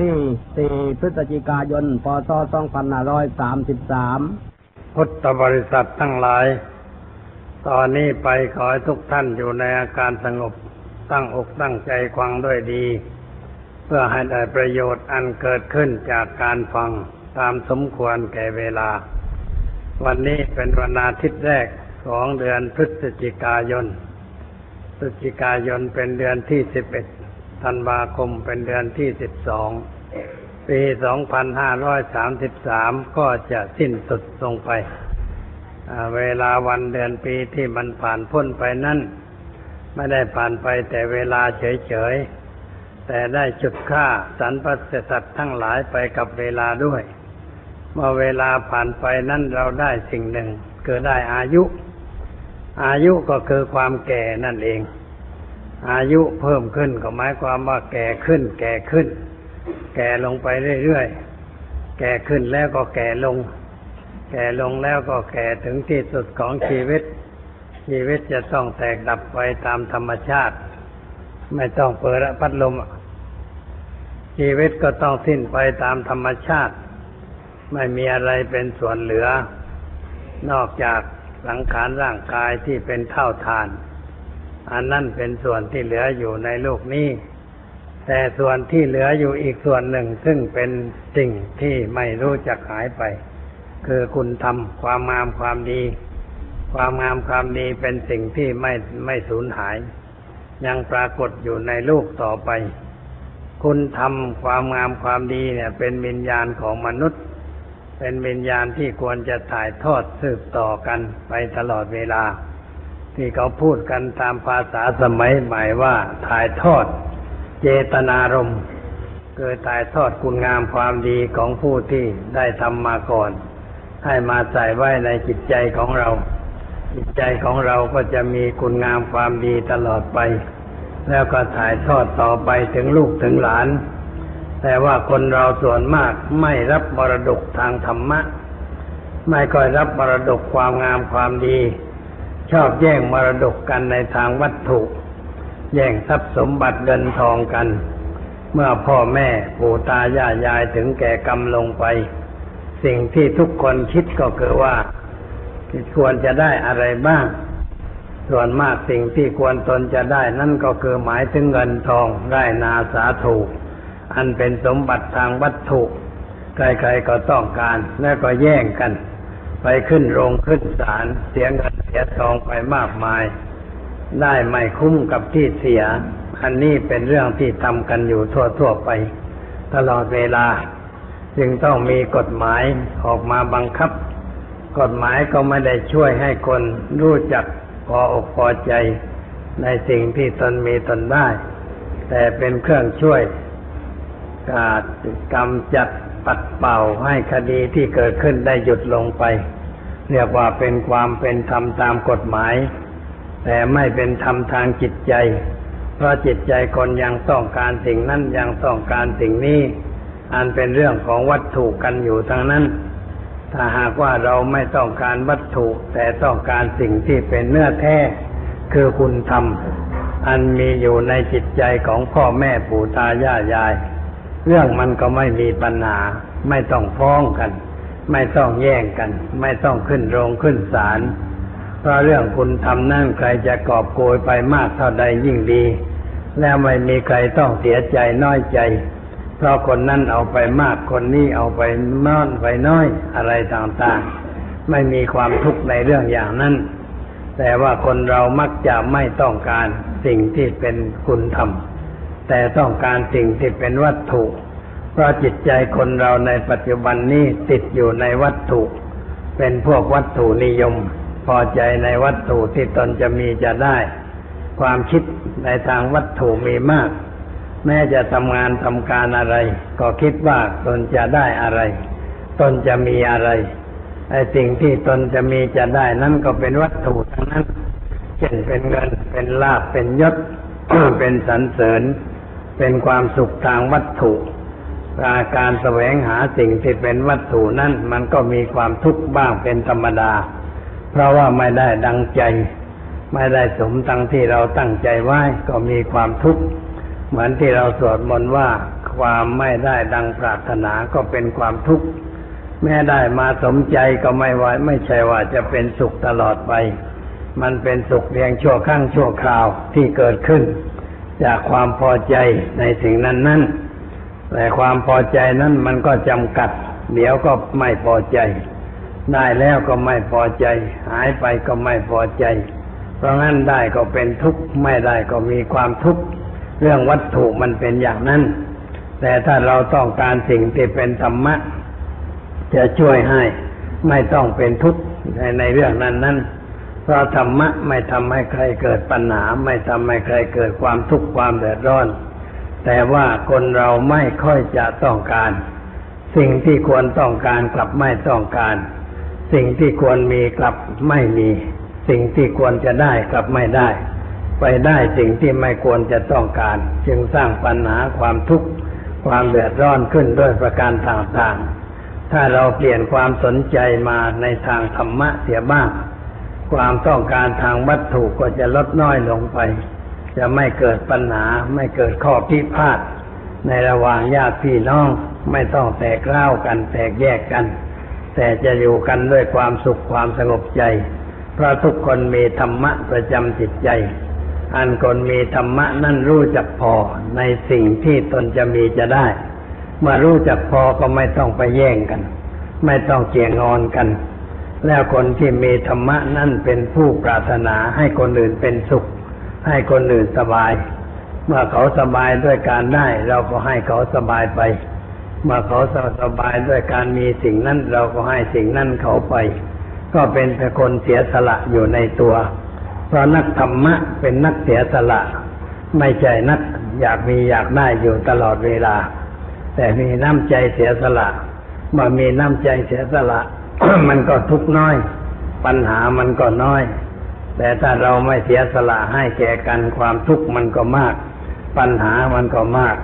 ที่ 4 พฤศจิกายน พศ 2533 พุทธบริษัททั้งหลาย ตอนนี้ไปขอให้ทุกท่านอยู่ในอาการสงบตั้งอกตั้งใจฟังด้วยดี เพื่อให้ได้ประโยชน์อันเกิดขึ้นจากการฟังตามสมควรแก่เวลา วันนี้เป็นวันอาทิตย์แรกของเดือนพฤศจิกายน พฤศจิกายนเป็นเดือนที่สิบเอ็ด ธันวาคมเป็นเดือนที่สิบสองปีสองพันห้าร้อยสามสิบสามก็จะสิ้นสุดลงไป เวลาวันเดือนปีที่มันผ่านพ้นไปนั่นไม่ได้ผ่านไปแต่เวลาเฉยๆ แต่ได้จุดค่าสรรพสัตว์ทั้งหลายไปกับเวลาด้วย เมื่อเวลาผ่านไปนั้นเราได้สิ่งหนึ่ง คือได้อายุ อายุก็คือความแก่นั่นเอง อายุเพิ่มขึ้นก็หมายความว่าแก่ขึ้น แก่ขึ้น แก่ลงไปเรื่อยๆ แก่ขึ้นแล้วก็แก่ลง แก่ลงแล้วก็แก่ถึงที่สุดของชีวิต ชีวิตจะต้องแตกดับไปตามธรรมชาติ ไม่ต้องเปิดพัดลม ชีวิตก็ต้องสิ้นไปตามธรรมชาติ ไม่มีอะไรเป็นส่วนเหลือ นอกจากสังขารร่างกายที่เป็นเท่าทาน อันนั้นเป็นส่วนที่เหลืออยู่ในโลกนี้ แต่ส่วนที่เหลืออยู่อีกส่วนหนึ่งซึ่งเป็นสิ่งที่ไม่รู้จักหายไป คือคุณธรรมความงามความดี ความงามความดีเป็นสิ่งที่ไม่ไม่สูญหาย ยังปรากฏอยู่ในโลกต่อไป คุณธรรมความงามความดีเนี่ย เป็นวิญญาณของมนุษย์ เป็นวิญญาณที่ควรจะถ่ายทอดสืบต่อกันไปตลอดเวลา ที่เขาพูดกันตามภาษาสมัยใหม่ว่าถ่ายทอด เจตนารมณ์เกิดถ่ายทอดคุณงามความดีของผู้ที่ได้ทำมาก่อน ให้มาใส่ไว้ในจิตใจของเรา จิตใจของเราก็จะมีคุณงามความดีตลอดไป แล้วก็ถ่ายทอดต่อไปถึงลูกถึงหลาน แต่ว่าคนเราส่วนมากไม่รับมรดกทางธรรมะ ไม่ค่อยรับมรดกความงามความดี ชอบแย่งมรดกกันในทางวัตถุ แย่งทรัพย์สมบัติเงินทองกัน เมื่อพ่อแม่ปู่ตายายยายถึงแก่กรรมลงไป สิ่งที่ทุกคนคิดก็คือว่าควรจะได้อะไรบ้าง ส่วนมากสิ่งที่ควรตนจะได้นั่นก็คือหมายถึงเงินทองได้นาสาถูกอันเป็นสมบัติทางวัตถุ ใครๆก็ต้องการแล้วก็แย่งกัน ไปขึ้นโรงขึ้นศาลเสียเงินเสียทองไปมากมาย ได้ไม่คุ้มกับที่เสีย อันนี้เป็นเรื่องที่ทำกันอยู่ทั่วๆไป ตลอดเวลา จึงต้องมีกฎหมายออกมาบังคับ กฎหมายก็ไม่ได้ช่วยให้คนรู้จักพออกพอใจในสิ่งที่ตนมีตนได้ แต่เป็นเครื่องช่วยกากำจัด ปัดเป่าให้คดีที่เกิดขึ้นได้หยุดลงไป เรียกว่าเป็นความเป็นธรรมตามกฎหมาย แต่ไม่เป็นธรรมทางจิตใจ เพราะจิตใจคนยังต้องการสิ่งนั้นยังต้องการสิ่งนี้ อันเป็นเรื่องของวัตถุกันอยู่ทั้งนั้น ถ้าหากว่าเราไม่ต้องการวัตถุแต่ต้องการสิ่งที่เป็นเนื้อแท้คือคุณธรรม อันมีอยู่ในจิตใจของพ่อแม่ปู่ตายายยาย เรื่องมันก็ไม่มีปัญหา ไม่ต้องฟ้องกัน ไม่ต้องแย่งกัน ไม่ต้องขึ้นโรงขึ้นศาลเพราะเรื่องคุณทำนั่นใครจะกอบโกยไปมากเท่าใดยิ่งดี แล้วไม่มีใครต้องเสียใจน้อยใจ เพราะคนนั้นเอาไปมากคนนี้เอาไปน้อนไปน้อยอะไรต่างๆ ไม่มีความทุกข์ในเรื่องอย่างนั้น แต่ว่าคนเรามักจะไม่ต้องการสิ่งที่เป็นคุณธรรม แต่ต้องการสิ่งที่เป็นวัตถุ เพราะจิตใจคนเราในปัจจุบันนี้ติดอยู่ในวัตถุ เป็นพวกวัตถุนิยม พอใจในวัตถุที่ตนจะมีจะได้ ความคิดในทางวัตถุมีมาก แม้จะทำงานทำการอะไร ก็คิดว่าตนจะได้อะไร ตนจะมีอะไรไอ้สิ่งที่ตนจะมีจะได้นั่นก็เป็นวัตถุทั้งนั้น เช่นเป็นเงิน เป็นลาภเป็นยศ เป็นสรรเสริญ เป็นความสุขทางวัตถุอาการแสวงหาสิ่งที่เป็นวัตถุนั้นมันก็มีความทุกข์บ้างเป็นธรรมดา เพราะว่าไม่ได้ดังใจ ไม่ได้สมตั้งที่เราตั้งใจไว้ก็มีความทุกข์เหมือนที่เราสวดมนต์ว่าความไม่ได้ดังปรารถนาก็เป็นความทุกข์แม้ได้มาสมใจก็ไม่ไหวไม่ใช่ว่าจะเป็นสุขตลอดไป มันเป็นสุขเพียงชั่วครั้งชั่วคราวที่เกิดขึ้น จากความพอใจในสิ่งนั้นนั้นแต่ความพอใจนั้นมันก็จำกัด เดี๋ยวก็ไม่พอใจ ได้แล้วก็ไม่พอใจ หายไปก็ไม่พอใจ เพราะงั้นได้ก็เป็นทุกข์ไม่ได้ก็มีความทุกข์เรื่องวัตถุมันเป็นอย่างนั้น แต่ถ้าเราต้องการสิ่งที่เป็นธรรมะ จะช่วยให้ไม่ต้องเป็นทุกข์ในในเรื่องนั้นนั้น เพราะธรรมะไม่ทำให้ใครเกิดปัญหา ไม่ทำให้ใครเกิดความทุกข์ความเดือดร้อน แต่ว่าคนเราไม่ค่อยจะต้องการ สิ่งที่ควรต้องการกลับไม่ต้องการ สิ่งที่ควรมีกลับไม่มี สิ่งที่ควรจะได้กลับไม่ได้ ไปได้สิ่งที่ไม่ควรจะต้องการ จึงสร้างปัญหาความทุกข์ความเดือดร้อนขึ้นด้วยประการต่างๆ ถ้าเราเปลี่ยนความสนใจมาในทางธรรมะเสียบ้าง ความต้องการทางวัตถุก็จะลดน้อยลงไป จะไม่เกิดปัญหา ไม่เกิดข้อพิพาทในระหว่างญาติพี่น้องไม่ต้องแตกเล่ากันแตกแยกกัน แต่จะอยู่กันด้วยความสุขความสงบใจ เพราะทุกคนมีธรรมะประจำจิตใจ อันคนมีธรรมะนั่นรู้จักพอในสิ่งที่ตนจะมีจะได้ เมื่อรู้จักพอก็ไม่ต้องไปแย่งกัน ไม่ต้องเกี่ยงงอนกัน แล้วคนที่มีธรรมะนั่นเป็นผู้ปรารถนาให้คนอื่นเป็นสุข ให้คนอื่นสบาย เมื่อเขาสบายด้วยการได้ เราก็ให้เขาสบายไป เมื่อเขาสบายด้วยการมีสิ่งนั้น เราก็ให้สิ่งนั้นเขาไป ก็เป็นแต่คนเสียสละอยู่ในตัว เพราะนักธรรมะเป็นนักเสียสละ ไม่ใช่นักอยากมีอยากได้อยู่ตลอดเวลา แต่มีน้ำใจเสียสละเมื่อมีน้ำใจเสียสละ มันก็ทุกน้อย ปัญหามันก็น้อย แต่ถ้าเราไม่เสียสละให้แก่กันความทุกข์มันก็มาก ปัญหามันก็มาก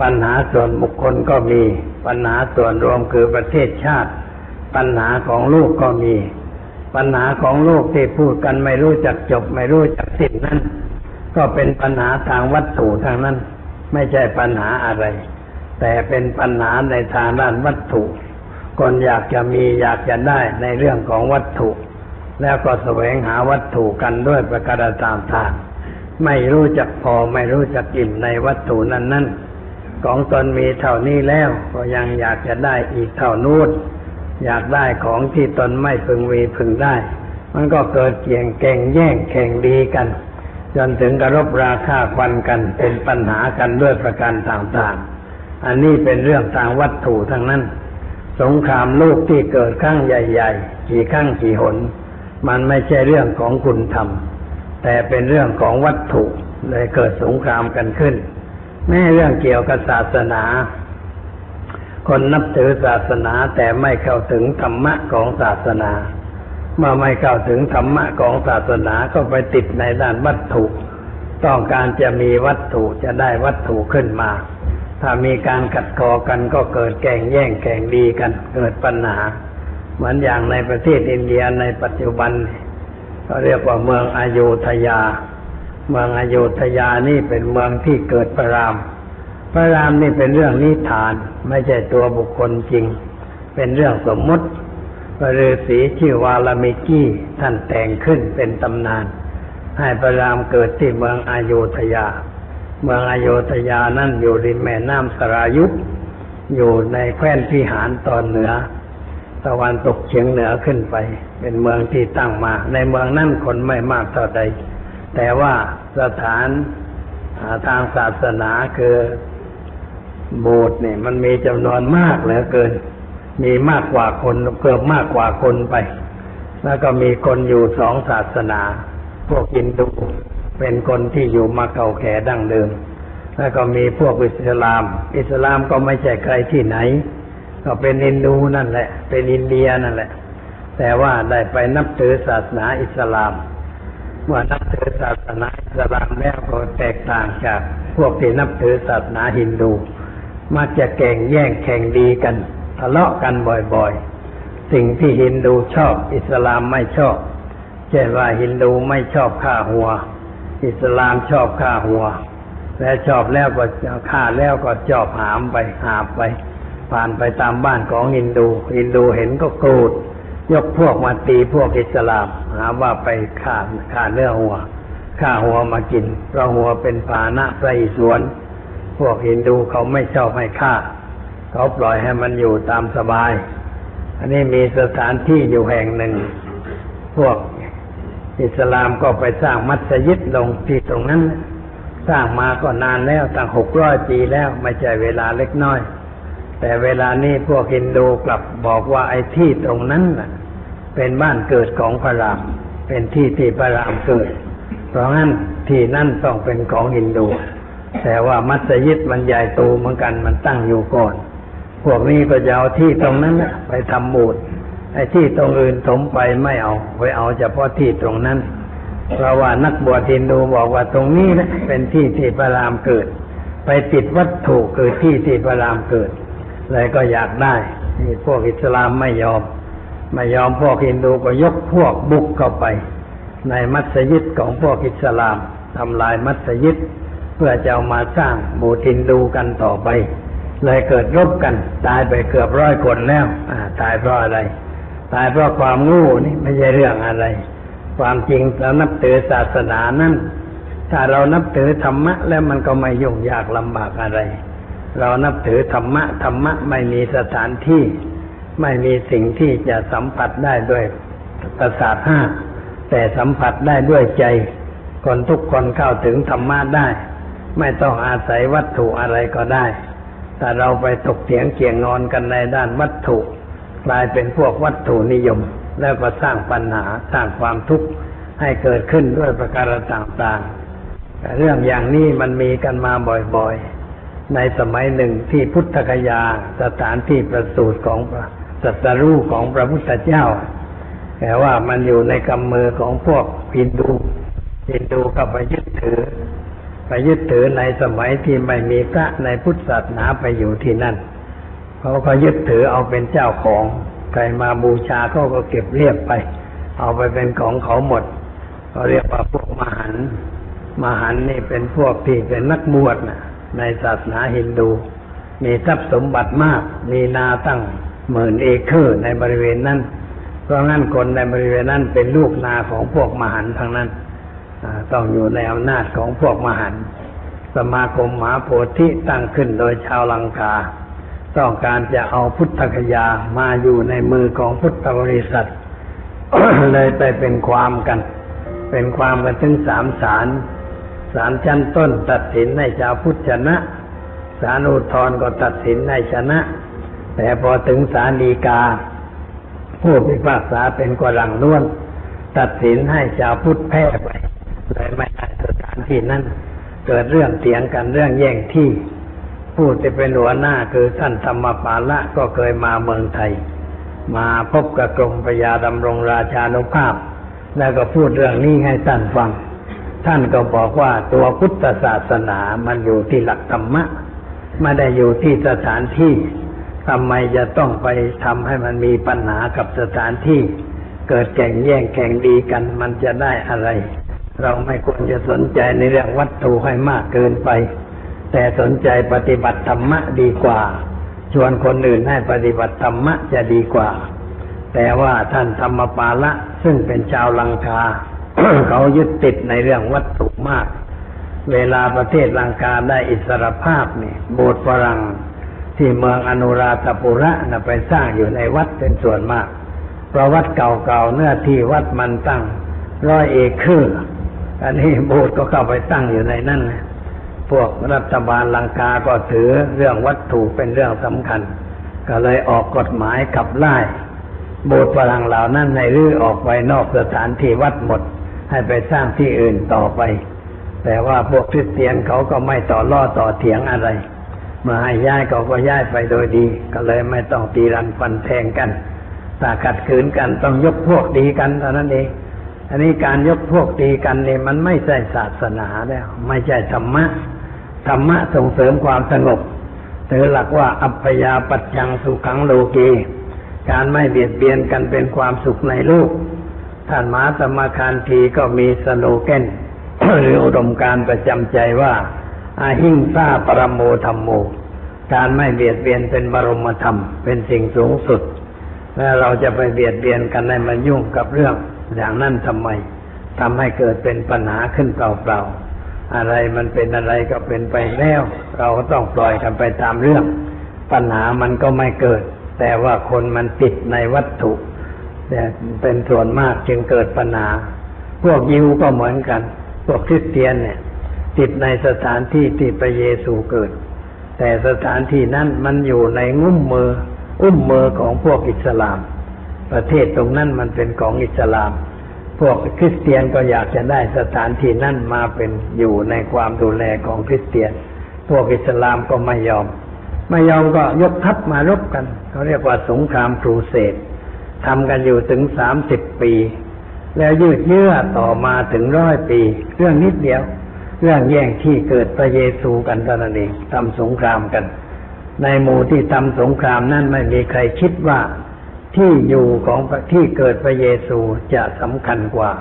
ปัญหาส่วนบุคคลก็มี ปัญหาส่วนรวมคือประเทศชาติ ปัญหาของลูกก็มี ปัญหาของลูกที่พูดกันไม่รู้จักจบ ไม่รู้จักสิ้นนั้นก็เป็นปัญหาทางวัตถุทางนั้น ไม่ใช่ปัญหาอะไร แต่เป็นปัญหาในทางด้านวัตถุ คนอยากจะมีอยากจะได้ในเรื่องของวัตถุ แล้วก็แสวงหาวัตถุกันด้วยประการต่าง ไม่รู้จักพอไม่รู้จักอิ่มในวัตถุนั้นนั้นของตนมีเท่านี้แล้วก็ยังอยากจะได้อีกเท่านู้นอยากได้ของที่ตนไม่พึงมีพึงได้ มันก็เกิดเกี่ยงแก่งแย่งแข่งดีกัน จนถึงกระรบราคาควันกันเป็นปัญหากันด้วยประการต่างๆ อันนี้เป็นเรื่องทางวัตถุทั้งนั้น สงครามโลกที่เกิดครั้งใหญ่ๆกี่ครั้งกี่หน มันไม่ใช่เรื่องของคุณธรรม แต่เป็นเรื่องของวัตถุเลยเกิดสงครามกันขึ้น แม้เรื่องเกี่ยวกับศาสนา คนนับถือศาสนาแต่ไม่เข้าถึงธรรมะของศาสนา เมื่อไม่เข้าถึงธรรมะของศาสนาก็ไปติดในด้านวัตถุ ต้องการจะมีวัตถุจะได้วัตถุขึ้นมา ถ้ามีการขัดคอกันก็เกิดแก่งแย่งแข่งดีกัน เกิดปัญหา เหมือนอย่างในประเทศอินเดียในปัจจุบันเขาเรียกว่าเมืองอโยธยา เมืองอโยธยานี่เป็นเมืองที่เกิดพระราม พระรามนี่เป็นเรื่องนิทาน ไม่ใช่ตัวบุคคลจริง เป็นเรื่องสมมติพระฤาษีชื่อวาลามิกี้ท่านแต่งขึ้นเป็นตำนาน ให้พระรามเกิดที่เมืองอโยธยา เมืองอโยธยานั่นอยู่ริมแม่น้ำสรายุทอยู่ในแคว้นพิหารตอนเหนือ ตะวันตกเฉียงเหนือขึ้นไป เป็นเมืองที่ตั้งมา ในเมืองนั่นคนไม่มากเท่าใด แต่ว่าสถานทางศาสนาคือโบสถ์เนี่ยมันมีจำนวนมากเหลือเกิน มีมากกว่าคนเกือบมากกว่าคนไป แล้วก็มีคนอยู่สองศาสนา พวกอินดู เป็นคนที่อยู่มาเก่าแก่ดั้งเดิม แล้วก็มีพวกอิสลาม อิสลามก็ไม่ใช่ใครที่ไหน ก็เป็นอินดูนั่นแหละ เป็นอินเดียนั่นแหละ แต่ว่าได้ไปนับถือศาสนาอิสลามเมื่อนับถือศาสนาอิสลามแล้วก็แตกต่างจาก พวกที่นับถือศาสนาฮินดูมักจะแข่งแย่งแข่งดีกันทะเลาะกันบ่อยๆ สิ่งที่ฮินดูชอบ อิสลามไม่ชอบ เช่นว่าฮินดูไม่ชอบฆ่าหัว อิสลามชอบฆ่าหัว และชอบแล้วก็ฆ่าแล้วก็จอบหามไปหาบไป ผ่านไปตามบ้านของฮินดูฮินดูเห็นก็โกรธยกพวกมาตีพวกอิสลามหาว่าไปฆ่าฆ่าเนื้อหัวฆ่าหัวมากินเพราะหัวเป็นภาณะไพรสวนพวกฮินดูเขาไม่ชอบให้ฆ่า เขาปล่อยให้มันอยู่ตามสบาย อันนี้มีสถานที่อยู่แห่งหนึ่ง พวก อิสลามก็ไปสร้างมัสยิดลงที่ตรงนั้น สร้างมาก็นานแล้วตั้งหกร้อยปีแล้วไม่ใช่เวลาเล็กน้อย แต่เวลานี้พวกฮินดูกลับบอกว่าไอ้ที่ตรงนั้นเป็นบ้านเกิดของพระราม เป็นที่ที่พระรามเกิด เพราะงั้นที่นั่นต้องเป็นของฮินดู แต่ว่ามัสยิดมันใหญ่โตเหมือนกันมันตั้งอยู่ก่อน พวกนี้ก็จะเอาที่ตรงนั้นไปทำโบูด ไอ้ที่ตรงอื่นถมไปไม่เอาไปเอาเฉพาะที่ตรงนั้น เพราะว่านักบวชฮินดูบอกว่าตรงนี้นะเป็นที่ที่พระรามเกิด ไปติดวัตถุเกิดที่ที่พระรามเกิดเลยก็อยากได้พวกอิสลามไม่ยอม ไม่ยอมพวกฮินดูก็ยกพวกบุกเข้าไป ในมัสยิดของพวกอิสลามทำลายมัสยิด เพื่อจะเอามาสร้างโบสถ์ฮินดูกันต่อไป เลยเกิดรบกัน ตายไปเกือบร้อยคนแล้วอ่าตายเพราะอะไร ตายเพราะความโงูนี่ไม่ใช่เรื่องอะไร ความจริงเรานับถือศาสนานั้นถ้าเรานับถือธรรมะ แล้วมันก็ไม่ยุ่งยากลำบากอะไร เรานับถือธรรมะธรรมะไม่มีสถานที่ ไม่มีสิ่งที่จะสัมผัสได้ด้วยประสาทห้าแต่สัมผัสได้ด้วยใจ คนทุกคนเข้าถึงธรรมะได้ ไม่ต้องอาศัยวัตถุอะไรก็ได้ แต่เราไปตกเถียงเกี่ยงงอนกันในด้านวัตถุ กลายเป็นพวกวัตถุนิยม แล้วก็สร้างปัญหาสร้างความทุกข์ให้เกิดขึ้นด้วยประการต่างๆ เรื่องอย่างนี้มันมีกันมาบ่อยๆ ในสมัยหนึ่งที่พุทธคยาสถานที่ประสูติของพระสัตรูของพระพุทธเจ้า แต่ว่ามันอยู่ในกำมือของพวกฮินดูฮินดูก็ไปยึดถือ ไปยึดถือในสมัยที่ไม่มีพระในพุทธศาสนาไปอยู่ที่นั่น เขาก็ยึดถือเอาเป็นเจ้าของ ใครมาบูชาเขาก็เก็บเรียบไป เอาไปเป็นของเขาหมดเขาเรียกว่าพวกมหันมหันนี่เป็นพวกที่เป็นนักบวชนะในศาสนาฮินดู มีทรัพย์สมบัติมาก มีนาตั้งหมื่นเอเคอร์ในบริเวณนั้น เพราะงั้นคนในบริเวณนั้นเป็นลูกนาของพวกมหันทั้งนั้นต้องอยู่ในอำนาจของพวกมหันสมาคมมหาโพธิตั้งขึ้นโดยชาวลังกา ต้องการจะเอาพุทธคยามาอยู่ในมือของพุทธบริษัท เลยไปเป็นความกัน เป็นความกันถึงสามศาลศาลชั้นต้นตัดสินให้ชาวพุทธชนะศาลอุทธรก็ตัดสินให้ชนะ แต่พอถึงศาลฎีกา ผู้พิพากษาเป็นกลังล้วน ตัดสินให้ชาวพุทธแพ้ไปเลยไม่ได้สถานที่นั้น เกิดเรื่องเถียงกันเรื่องแย่งที่ ผู้ที่เป็นหัวหน้าคือท่านธรรมปาละก็เคยมาเมืองไทย มาพบกับกรมพยาดำรงราชานุภาพ แล้วก็พูดเรื่องนี้ให้ท่านฟัง ท่านก็บอกว่าตัวพุทธศาสนามันอยู่ที่หลักธรรมะไม่ได้อยู่ที่สถานที่ทำไมจะต้องไปทำให้มันมีปัญหากับสถานที่ เกิดแข่งแย่งแข่งดีกันมันจะได้อะไร เราไม่ควรจะสนใจในเรื่องวัตถุให้มากเกินไป แต่สนใจปฏิบัติธรรมะดีกว่า ชวนคนอื่นให้ปฏิบัติธรรมะจะดีกว่า แต่ว่าท่านธรรมปาละซึ่งเป็นชาวลังกาเขายึดติดในเรื่องวัตถุมาก เวลาประเทศลังกาได้อิสรภาพนี่โบสถ์ฝรั่งที่เมืองอนุราธปุระนะไปสร้างอยู่ในวัดเป็นส่วนมากเพราะวัดเก่าๆเนื้อที่วัดมันตั้งร้อยเอเคอร์อันนี้โบสถ์ก็เข้าไปตั้งอยู่ในนั่นนะ พวกรัฐบาลลังกาก็ถือเรื่องวัตถุเป็นเรื่องสำคัญ ก็เลยออกกฎหมายขับไล่โบสถ์ฝรั่งเหล่านั้นในรื้อออกไปนอกสถานที่วัดหมด ให้ไปสร้างที่อื่นต่อไป แต่ว่าพวกคริสเตียนเขาก็ไม่ต่อล่อต่อเถียงอะไร เมื่อให้ย้ายเขาก็ย้ายไปโดยดี ก็เลยไม่ต้องตีรันฟันแทงกันถ้าขัดขืนกันต้องยกพวกดีกันเท่านั้นเองอันนี้การยกพวกตีกันเนี่ยมันไม่ใช่ศาสนาแล้ว ไม่ใช่ธรรมะ ธรรมะส่งเสริมความสงบถือหลักว่าอัปยาปัจจังสุขังโลเก การไม่เบียดเบียนกันเป็นความสุขในโลกท่านมหาสมาคานทีก็มีสโลแกนหรืออุดมการประจำใจว่า อาหิงซาปรโมธรรมโม การไม่เบียดเบียนเป็นบรมธรรม เป็นสิ่งสูงสุด แล้วเราจะไปเบียดเบียนกันในมายุ่งกับเรื่อง อย่างนั้นทำไมทำให้เกิดเป็นปัญหาขึ้นเปล่าๆ อะไรมันเป็นอะไรก็เป็นไปแล้ว เราก็ต้องปล่อยกันไปตามเรื่อง ปัญหามันก็ไม่เกิด แต่ว่าคนมันติดในวัตถุแต่เป็นส่วนมากจึงเกิดปัญหา พวกยิวก็เหมือนกัน พวกคริสเตียนเนี่ย ติดในสถานที่ที่พระเยซูเกิด แต่สถานที่นั้นมันอยู่ในงุ้มมือ อุ้มมือของพวกอิสลาม ประเทศตรงนั้นมันเป็นของอิสลาม พวกคริสเตียนก็อยากจะได้สถานที่นั้นมาเป็นอยู่ในความดูแลของคริสเตียน พวกอิสลามก็ไม่ยอม ไม่ยอมก็ยกทัพมารบกันเขาเรียกว่าสงครามครูเสดทำกันอยู่ถึงสามสิบปี แล้วยืดเยื้อต่อมาถึงร้อยปี เรื่องนิดเดียว เรื่องแย่งที่เกิดพระเยซูกันเท่านั้นเองทำสงครามกัน ในหมู่ที่ทำสงครามนั้นไม่มีใครคิดว่า ที่อยู่ของที่เกิดพระเยซูจะสำคัญกว่า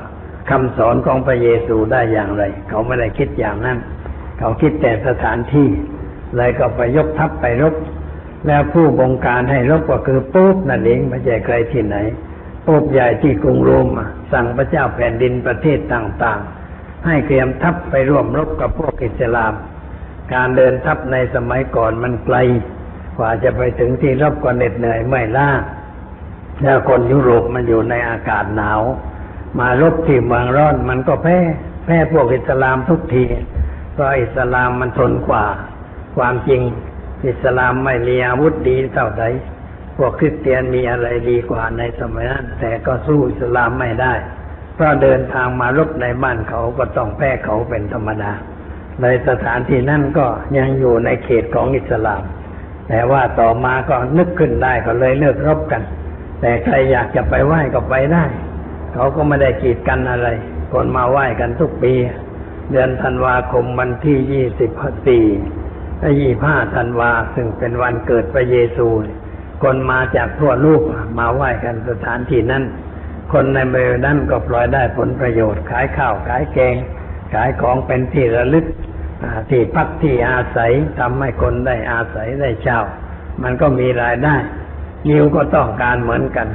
คำสอนของพระเยซูได้อย่างไร เขาไม่ได้คิดอย่างนั้น เขาคิดแต่สถานที่เลยก็ไปยกทัพไปรบ แล้วผู้บงการให้รบก็คือปุ๊บนั่นเองไม่ใช่ใครที่ไหนปุ๊บใหญ่ที่กรุงโรมสั่งพระเจ้าแผ่นดินประเทศต่างๆ ให้เตรียมทัพไปร่วมรบกับพวกอิสลาม การเดินทัพในสมัยก่อนมันไกล กว่าจะไปถึงที่รบก็เหน็ดเหนื่อยไม่ล้า แล้วคนยุโรปมันอยู่ในอากาศหนาว มารบที่เมืองร้อนมันก็แพ้แพ้พวกอิสลามทุกที เพราะอิสลามมันทนกว่า ความจริง อิสลามไม่มีอาวุธดีเท่าใดพวกคริสเตียนมีอะไรดีกว่าในสมัยนั้นแต่ก็สู้อิสลามไม่ได้ เพราะเดินทางมารบในบ้านเขาก็ต้องแพ้เขาเป็นธรรมดา ในสถานที่นั่นก็ยังอยู่ในเขตของอิสลาม แต่ว่าต่อมาก็นึกขึ้นได้ก็เลยเลิกรบกัน แต่ใครอยากจะไปไหว้ก็ไปได้ เขาก็ไม่ได้กีดกันอะไร คนมาไหว้กันทุกปี เดือนธันวาคมวันที่ยี่สิบสี่ยี่ห้าธันวาซึ่งเป็นวันเกิดพระเยซู คนมาจากทั่วโลกมาไหว้กันสถานที่นั้น คนในบริเวณนั้นก็ปล่อยได้ผลประโยชน์ ขายข้าวขายแกง ขายของเป็นที่ระลึกที่พักที่อาศัยทำให้คนได้อาศัยได้เช่า มันก็มีรายได้ ยิวก็ต้องการเหมือนกัน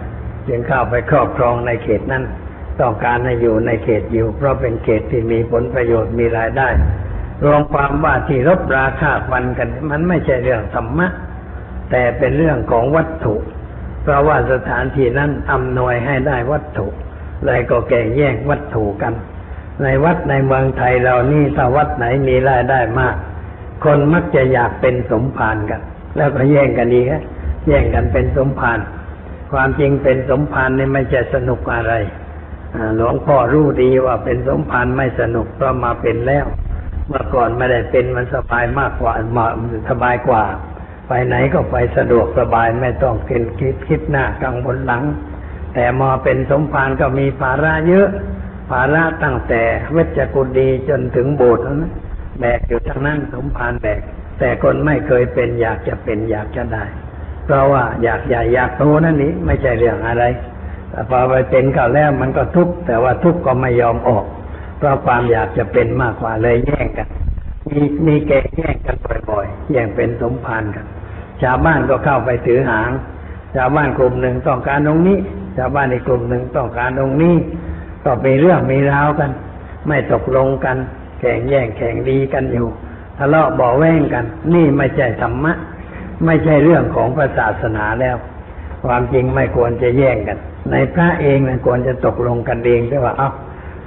จึงเข้าไปครอบครองในเขตนั้น ต้องการให้อยู่ในเขตยิวเพราะเป็นเขตที่มีผลประโยชน์มีรายได้ รวมความว่าที่รบราคาฟันกัน มันไม่ใช่เรื่องธรรมะ แต่เป็นเรื่องของวัตถุ เพราะว่าสถานที่นั้นอำนวยให้ได้วัตถุเลยก็แก่งแย่งวัตถุกัน ในวัดในเมืองไทยเรานี่ถ้าวัดไหนมีรายได้มาก คนมักจะอยากเป็นสมภารกัน แล้วก็แย่งกันดีครับ แย่งกันเป็นสมภารความจริงเป็นสมภารนี่ไม่ใช่สนุกอะไรหลวงพ่อรู้ดีว่าเป็นสมภารไม่สนุกเพราะมาเป็นแล้ว เมื่อก่อนไม่ได้เป็นมันสบายมากกว่ามาสบายกว่า ไปไหนก็ไปสะดวกสบายไม่ต้องเกินคิดคิดหน้ากังวลหลัง แต่มาเป็นสมภารก็มีภาระเยอะ ภาระตั้งแต่เวชกุฎีจนถึงโบสถ์นะแบกอยู่ทั้งนั้นสมภารแบกแต่คนไม่เคยเป็นอยากจะเป็นอยากจะได้ เพราะว่าอยากใหญ่อยากโตนั่นนี่ไม่ใช่เรื่องอะไรแต่พอไปเป็นก็แล้วมันก็ทุกข์แต่ว่าทุกข์ก็ไม่ยอมออก เพราะความอยากจะเป็นมากกว่าเลยแย่งกัน มีมีแก่แย่งกันบ่อยๆแย่งเป็นสมภารกัน ชาวบ้านก็เข้าไปถือหาง ชาวบ้านกลุ่มหนึ่งต้องการตรงนี้ ชาวบ้านอีกกลุ่มหนึ่งต้องการตรงนี้ ก็มีเรื่องมีราวกัน ไม่ตกลงกัน แข่งแย่งแข่งดีกันอยู่ทะเลาะเบาะแว้งกัน นี่ไม่ใช่ธรรมะ ไม่ใช่เรื่องของพระศาสนาแล้ว ความจริงไม่ควรจะแย่งกัน ในพระเองนะควรจะตกลงกันเองด้วยว่าเอ้า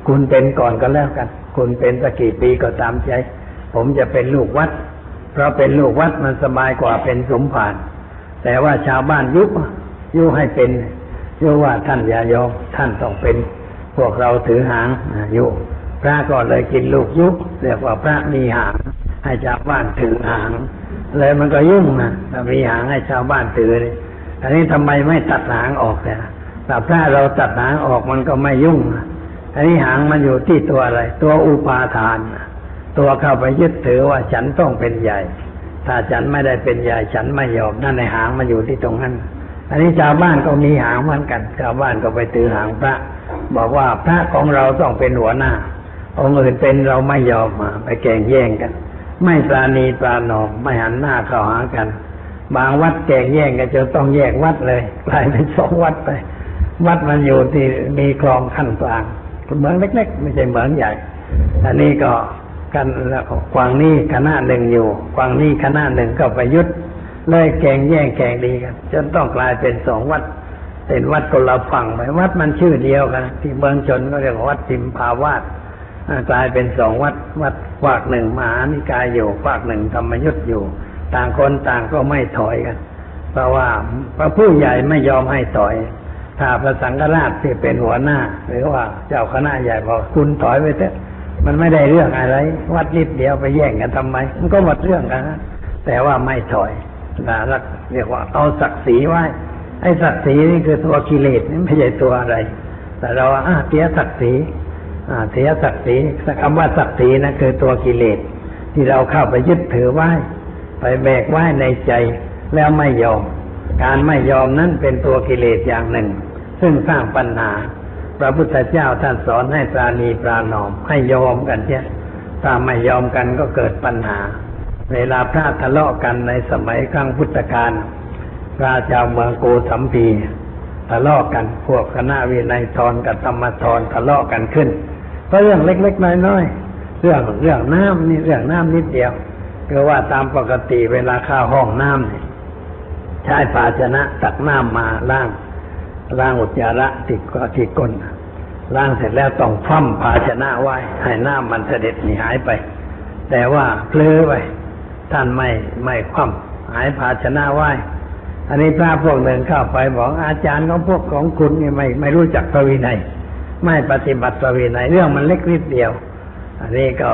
คุณเป็นก่อนก็แล้วกัน คุณเป็นสักกี่ปีก็ตามใจ ผมจะเป็นลูกวัด เพราะเป็นลูกวัดมันสบายกว่าเป็นสมภารแต่ว่าชาวบ้านยุบยุให้เป็นยุว่าท่านอย่ายอมท่านต้องเป็น พวกเราถือหางอ่ายุพระก็เลยกินลูกยุบเรียกว่าพระมีหาง ให้ชาวบ้านถือหาง เลยมันก็ยุ่งนะถ้ามีหางให้ชาวบ้านถือนี่อันนี้ทำไมไม่ตัดหางออกเนี่ยแต่ถ้าเราตัดหางออกมันก็ไม่ยุ่งนะอันนี้หางมันอยู่ที่ตัวอะไร ตัวอุปาทาน ตัวเข้าไปยึดถือว่าฉันต้องเป็นใหญ่ ถ้าฉันไม่ได้เป็นใหญ่ฉันไม่ยอมนั่นในหางมันอยู่ที่ตรงนั้น อันนี้ชาวบ้านก็มีหางเหมือนกัน ชาวบ้านก็ไปถือหางพระ บอกว่าพระของเราต้องเป็นหัวหน้าองค์อื่นเป็นเราไม่ยอมมาไปแข่งแย่งกัน ไม่ปราณีปราหนอมไม่หันหน้าเข้าหากัน บางวัดแก่งแย่งกันจนต้องแยกวัดเลยกลายเป็นสองวัดไป วัดมันอยู่ที่มีคลองขั้นกลางเหมืองเล็ก ๆ ไม่ใช่เหมืองใหญ่ อันนี้ก็กันแล้วกวางนี้คณะหนึ่งอยู่กวางนี้คณะหนึ่งก็ไปยุดเลยแข่งแย่งแข่งดีกันจนต้องกลายเป็นสองวัด เป็นวัดคนละฝั่งไปวัดมันชื่อเดียวกัน ที่เมืองชนก็เรียกวัดทิมพาวาส กลายเป็นสองวัดวัดฝากหนึ่งมหานิกายอยู่ฝากหนึ่งธรรมยุทธ์อยู่ ต่างคนต่างก็ไม่ถอยกัน เพราะว่าพระผู้ใหญ่ไม่ยอมให้ถอย ถ้าพระสังฆราชที่เป็นหัวหน้า หรือว่าเจ้าคณะใหญ่บอกคุณถอยไปเถอะมันไม่ได้เรื่องอะไร วัดนิดเดียวไปแย่งกันทำไม มันก็หมดเรื่องกันแต่ว่าไม่ถอยนะแล้วเรียกว่าเอาศักดิ์ศรีไว้ไอ้ศักดิ์ศรีนี่คือตัวกิเลสนี่ไม่ใช่ตัวอะไร แต่เราว่าอะเสียศักดิ์ศรี เสียศักดิ์ศรีคำว่าศักดิ์ศรีนะคือตัวกิเลสที่เราเข้าไปยึดถือไว้ ไปแบกไว้ในใจแล้วไม่ยอม การไม่ยอมนั้นเป็นตัวกิเลสอย่างหนึ่ง ซึ่งสร้างปัญหา พระพุทธเจ้าท่านสอนให้ปราณีปรานอมให้ยอมกันเช่ถ้าไม่ยอมกันก็เกิดปัญหา เวลาพระทะเลาะกันในสมัยครั้งพุทธกาลพระเจ้าเมืองโกสัมพีทะเลาะกันพวกคณะวินัยทรกับธรรมทรทะเลาะกันขึ้น เพราะเรื่องเล็กๆน้อยๆเรื่องเรื่องน้ำนี่เรื่องน้ำนิดเดียวคือว่าตามปกติเวลาเข้าห้องน้ำเนี่ยใช้ภาชนะตักน้ำมาล้างล้างอุจจาระติดก็ที่ก้นล้างเสร็จแล้วต้องคว่ำภาชนะไว้ให้น้ำมันเสด็จหนีหายไป แต่ว่าเพลือไปท่านไม่ไม่คว่ำหายภาชนะไว้อันนี้พระพวกหนึ่งเข้าไปบอกอาจารย์ของพวกของคุณนี่ไม่ไม่รู้จักพระวินัย ไม่ปฏิบัติพระวินัยเรื่องมันเล็กนิดเดียว อันนี้ก็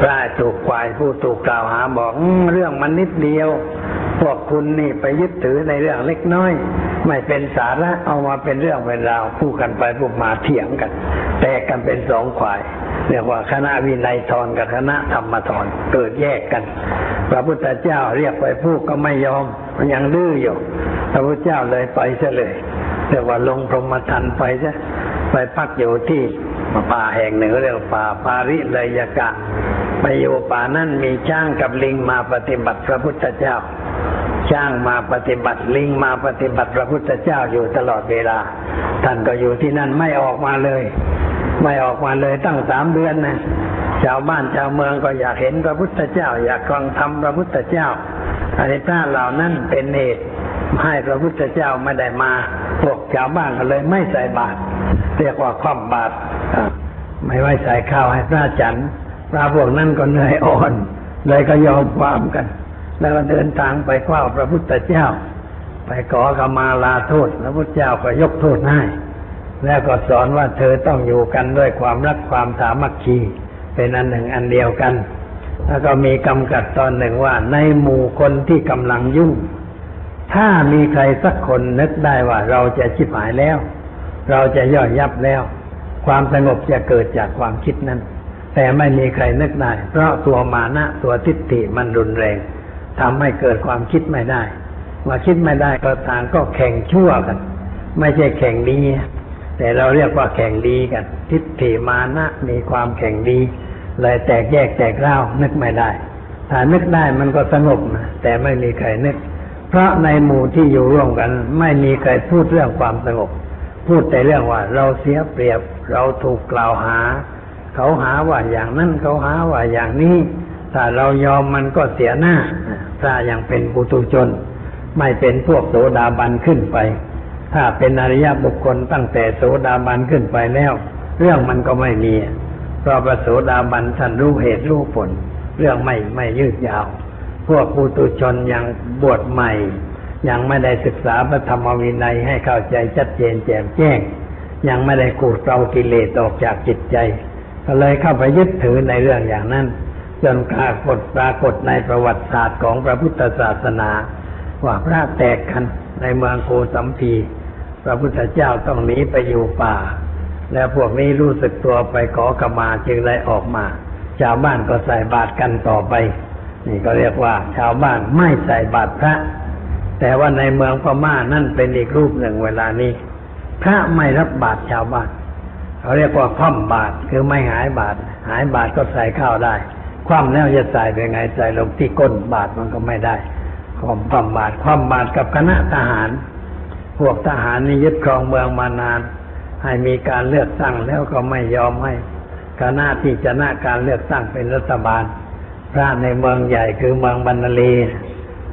พระถูกควายผู้ถูกกล่าวหาบอกเรื่องมันนิดเดียว พวกคุณนี่ไปยึดถือในเรื่องเล็กน้อย ไม่เป็นสาระเอามาเป็นเรื่องเป็นราวพูดกันไปพูดมาเถียงกัน แตกกันเป็นสองฝ่ายเรียกว่าคณะวินัยทรกับคณะธรรมทรเกิดแยกกัน พระพุทธเจ้าเรียกไปพูดก็ไม่ยอมมันยังดื้ออยู่ พระพุทธเจ้าเลยไปซะเลยเรียกว่าลงพรหมทันไปซะ ไปพักอยู่ที่ป่าแห่งหนึ่งเรียกป่าปาริเลยกะ ไปอยู่ป่านั้นมีช้างกับลิงมาปฏิบัติพระพุทธเจ้า ช้างมาปฏิบัติลิงมาปฏิบัติพระพุทธเจ้าอยู่ตลอดเวลา ท่านก็อยู่ที่นั่นไม่ออกมาเลย ไม่ออกมาเลยตั้งสามเดือนนะชาวบ้านชาวเมืองก็อยากเห็นพระพุทธเจ้า อยากฟังธรรมพระพุทธเจ้าอันนี้พระเหล่านั้นเป็นเหตุ ให้พระพุทธเจ้าไม่ได้มา พวกชาวบ้านก็เลยไม่ใส่บาตรเรียกว่าคว่ำบาตรไม่ไว้ใส่ข้าวให้พระฉันพระพวกนั้นก็เหนื่อยอ่อน เลยก็ยอมความกัน แล้วก็เดินทางไปเฝ้าพระพุทธเจ้า ไปขอขมาลาโทษ พระพุทธเจ้าก็ยกโทษให้แล้วก็สอนว่าเธอต้องอยู่กันด้วยความรักความสามัคคี เป็นอันหนึ่งอันเดียวกัน แล้วก็มีกำกัดตอนหนึ่งว่าในหมู่คนที่กำลังยุ่ง ถ้ามีใครสักคนนึกได้ว่าเราจะชิบหายแล้ว เราจะย่อยยับแล้ว ความสงบจะเกิดจากความคิดนั้น แต่ไม่มีใครนึกได้ เพราะตัวมานะตัวทิฏฐิมันรุนแรงทำให้เกิดความคิดไม่ได้ว่าคิดไม่ได้ก็ต่างก็แข่งชั่วกัน ไม่ใช่แข่งดีแต่เราเรียกว่าแข่งดีกัน ทิฏฐิมานะมีความแข่งดีเลยแตกแยกแตกเล่านึกไม่ได้ ถ้านึกได้มันก็สงบนะแต่ไม่มีใครนึก ระในหมู่ที่อยู่ร่วมกัน ไม่มีใครพูดเรื่องความสงบ พูดแต่เรื่องว่า เราเสียเปรียบเราถูกกล่าวหา เขาหาว่าอย่างนั้นเขาหาว่าอย่างนี้ถ้าเรายอมมันก็เสียหน้าถ้ายังเป็นปุตุชน ไม่เป็นพวกโสดาบันขึ้นไป ถ้าเป็นอริยบุคคลตั้งแต่โสดาบันขึ้นไปแล้ว เรื่องมันก็ไม่มีเพราะพระโสดาบันท่านรู้เหตุรู้ผล เรื่องไม่ไม่ยืดยาว พวกปุตุชนยังบวชใหม่ ยังไม่ได้ศึกษาพระธรรมวินัยให้เข้าใจชัดเจนแจ่มแจ้ง ยังไม่ได้ขูดเกลากิเลสออกจากจิตใจ ก็เลยเข้าไปยึดถือในเรื่องอย่างนั้น จนปรากฏปรากฏในประวัติศาสตร์ของพระพุทธศาสนา ว่าพระแตกกันในเมืองโกสัมพีพระพุทธเจ้าต้องหนีไปอยู่ป่า แล้วพวกนี้รู้สึกตัวไปขอขมาจึงได้ออกมา ชาวบ้านก็ใส่บาตรกันต่อไป นี่ก็เรียกว่า ชาวบ้านไม่ใส่บาตรพระ แต่ว่าในเมืองพม่านั่นเป็นอีกรูปหนึ่งเวลานี้ พระไม่รับบาตรชาวบ้านเขาเรียกว่าคว่ำบาตรคือไม่หายบาตรหายบาตรก็ใส่ข้าวได้ คว่ำแล้วจะใส่ไปไงใส่ลงที่ก้นบาทมันก็ไม่ได้ความความบาทความบาทกับคณะทหาร พวกทหารนี่ยึดครองเมืองมานาน ให้มีการเลือกตั้งแล้วก็ไม่ยอมให้คณะที่ชนะการเลือกตั้งเป็นรัฐบาล พระในเมืองใหญ่คือเมืองบรรลี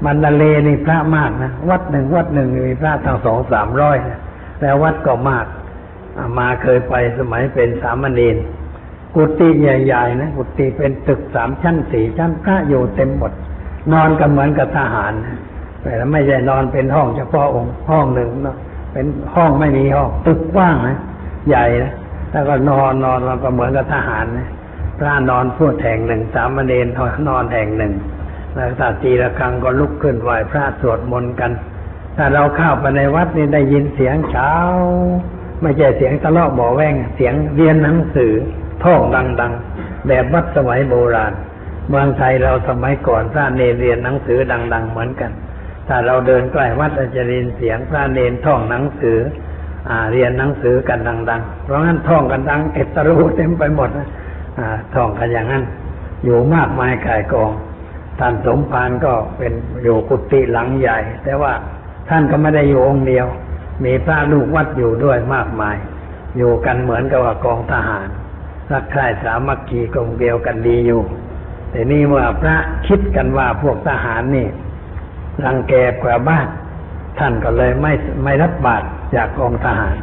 บรรลีนี่พระมากนะวัดหนึ่งวัดหนึ่งมีพระทั้งสองสามร้อยนะแล้ววัดก็มากมาเคยไปสมัยเป็นสามเณรกุฏิใหญ่ๆนะกุฏิเป็นตึกสามชั้นสี่ชั้นพระอยู่เต็มหมด นอนกันเหมือนกับทหารนะแต่ไม่ใช่นอนเป็นห้องเฉพาะองค์ห้องหนึ่งเนาะเป็นห้องไม่มีห้องตึกกว้างนะใหญ่นะแล้วก็นอนนอนมันก็เหมือนกับทหารนะ พระนอนพูดแห่งหนึ่ง สามเณรนอนแห่งหนึ่งแล้วถ้าตีระฆังก็ลุกขึ้นไหวพระสวดมนต์กัน ถ้าเราเข้าไปในวัดนี่ได้ยินเสียงเช้า ไม่ใช่เสียงทะเลาะเบาแวงเสียงเรียนหนังสือท่องดัง ๆ แบบวัดสมัยโบราณเมืองไทยเราสมัยก่อนพระเนรเรียนหนังสือดัง ๆ เหมือนกัน ถ้าเราเดินใกล้วัดอาจจะได้ยินเสียงพระเนรท่องหนังสือ อ่า เรียนหนังสือกันดัง ๆ เพราะงั้นท่องกันดัง เอตรูเต็มไปหมดนะ ท่องกันอย่างนั้น อยู่มากมายกายกอง ท่านสมภารก็เป็นอยู่กุฏิหลังใหญ่ แต่ว่าท่านก็ไม่ได้อยู่องค์เดียว มีพระลูกวัดอยู่ด้วยมากมาย อยู่กันเหมือนกับว่ากองทหาร รักใคร่สามัคคีกลมเกลียวกันดีอยู่ แต่นี่เมื่อพระคิดกันว่าพวกทหารนี่รังแกกว่าบ้าน ท่านก็เลยไม่ไม่รับบาตรจากกองทหาร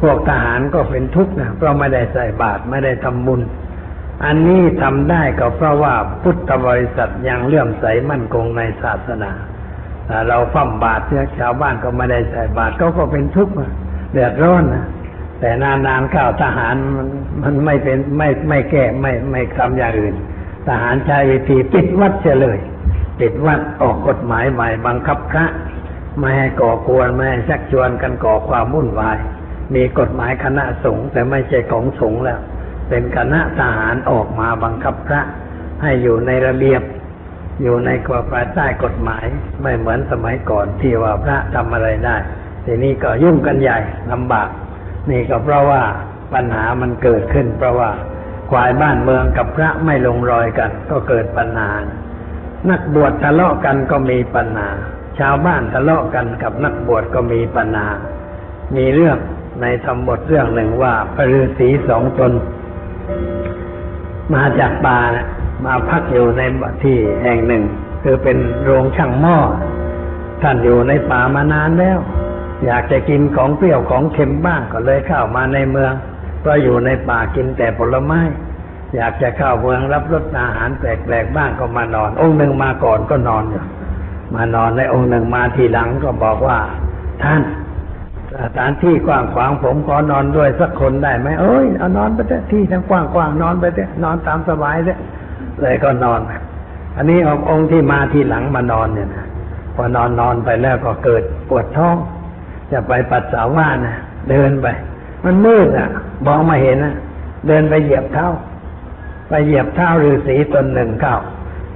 พวกทหารก็เป็นทุกข์นะเพราะไม่ได้ใส่บาตรไม่ได้ทำบุญ อันนี้ทำได้ก็เพราะว่าพุทธบริษัทยังเลื่อมใสมั่นคงในศาสนาเราฟั่มบาตรเนี่ยชาวบ้านก็ไม่ได้ใส่บาตรเขาก็เป็นทุกข์เดือดร้อนนะแต่นานๆข้าวทหารมันมันไม่เป็นไม่ไม่แก้ไม่ไม่ทำอย่างอื่น ทหารใช้วิธีปิดวัดเสียเลยปิดวัดออกกฎหมายใหม่บังคับพระไม่ให้ก่อกวนไม่ให้ชักชวนกันก่อความวุ่นวาย มีกฎหมายคณะสงฆ์แต่ไม่ใช่ของสงฆ์แล้ว เป็นคณะทหารออกมาบังคับพระให้อยู่ในระเบียบ อยู่ในกฎภายใต้กฎหมาย ไม่เหมือนสมัยก่อนที่ว่าพระทำอะไรได้ ทีนี้ก็ยุ่งกันใหญ่ลำบาก นี่ก็เพราะว่าปัญหามันเกิดขึ้น เพราะว่าควายบ้านเมืองกับพระไม่ลงรอยกัน ก็เกิดปัญหา นักบวชทะเลาะกันก็มีปัญหา ชาวบ้านทะเลาะกันกับนักบวชก็มีปัญหา มีเรื่องในธรรมบทเรื่องหนึ่งว่าพระฤาษีสองตน มาจากป่านะมาพักอยู่ในที่แห่งหนึ่ง คือเป็นโรงช่างหม้อ ท่านอยู่ในป่ามานานแล้ว อยากจะกินของเปรี้ยวของเค็มบ้างก็เลยเข้ามาในเมืองเพราะอยู่ในป่ากินแต่ผลไม้ อยากจะเข้าเมืองรับรสอาหารแปลกๆบ้างก็มานอน องค์หนึ่งมาก่อนก็นอนอยู่มานอนในองค์หนึ่งมาทีหลังก็บอกว่า ท่าน สถานที่กว้างขวางผมขอนอนด้วยสักคนได้ไหมเอ้ยเอานอนไปเถอะที่ทั้งกว้างกว้างนอนไปเถอะนอนตามสบายเถอะเลยก็นอน อันนี้องค์ที่มาทีหลังมานอนเนี่ยนะพอนอนนอนไปแล้วก็เกิดปวดท้อง จะไปปัสสาวะนะเดินไป มันมืดอะมองมาเห็นนะเดินไปเหยียบเท้า ไปเหยียบเท้าฤาษีตนหนึ่งเข้า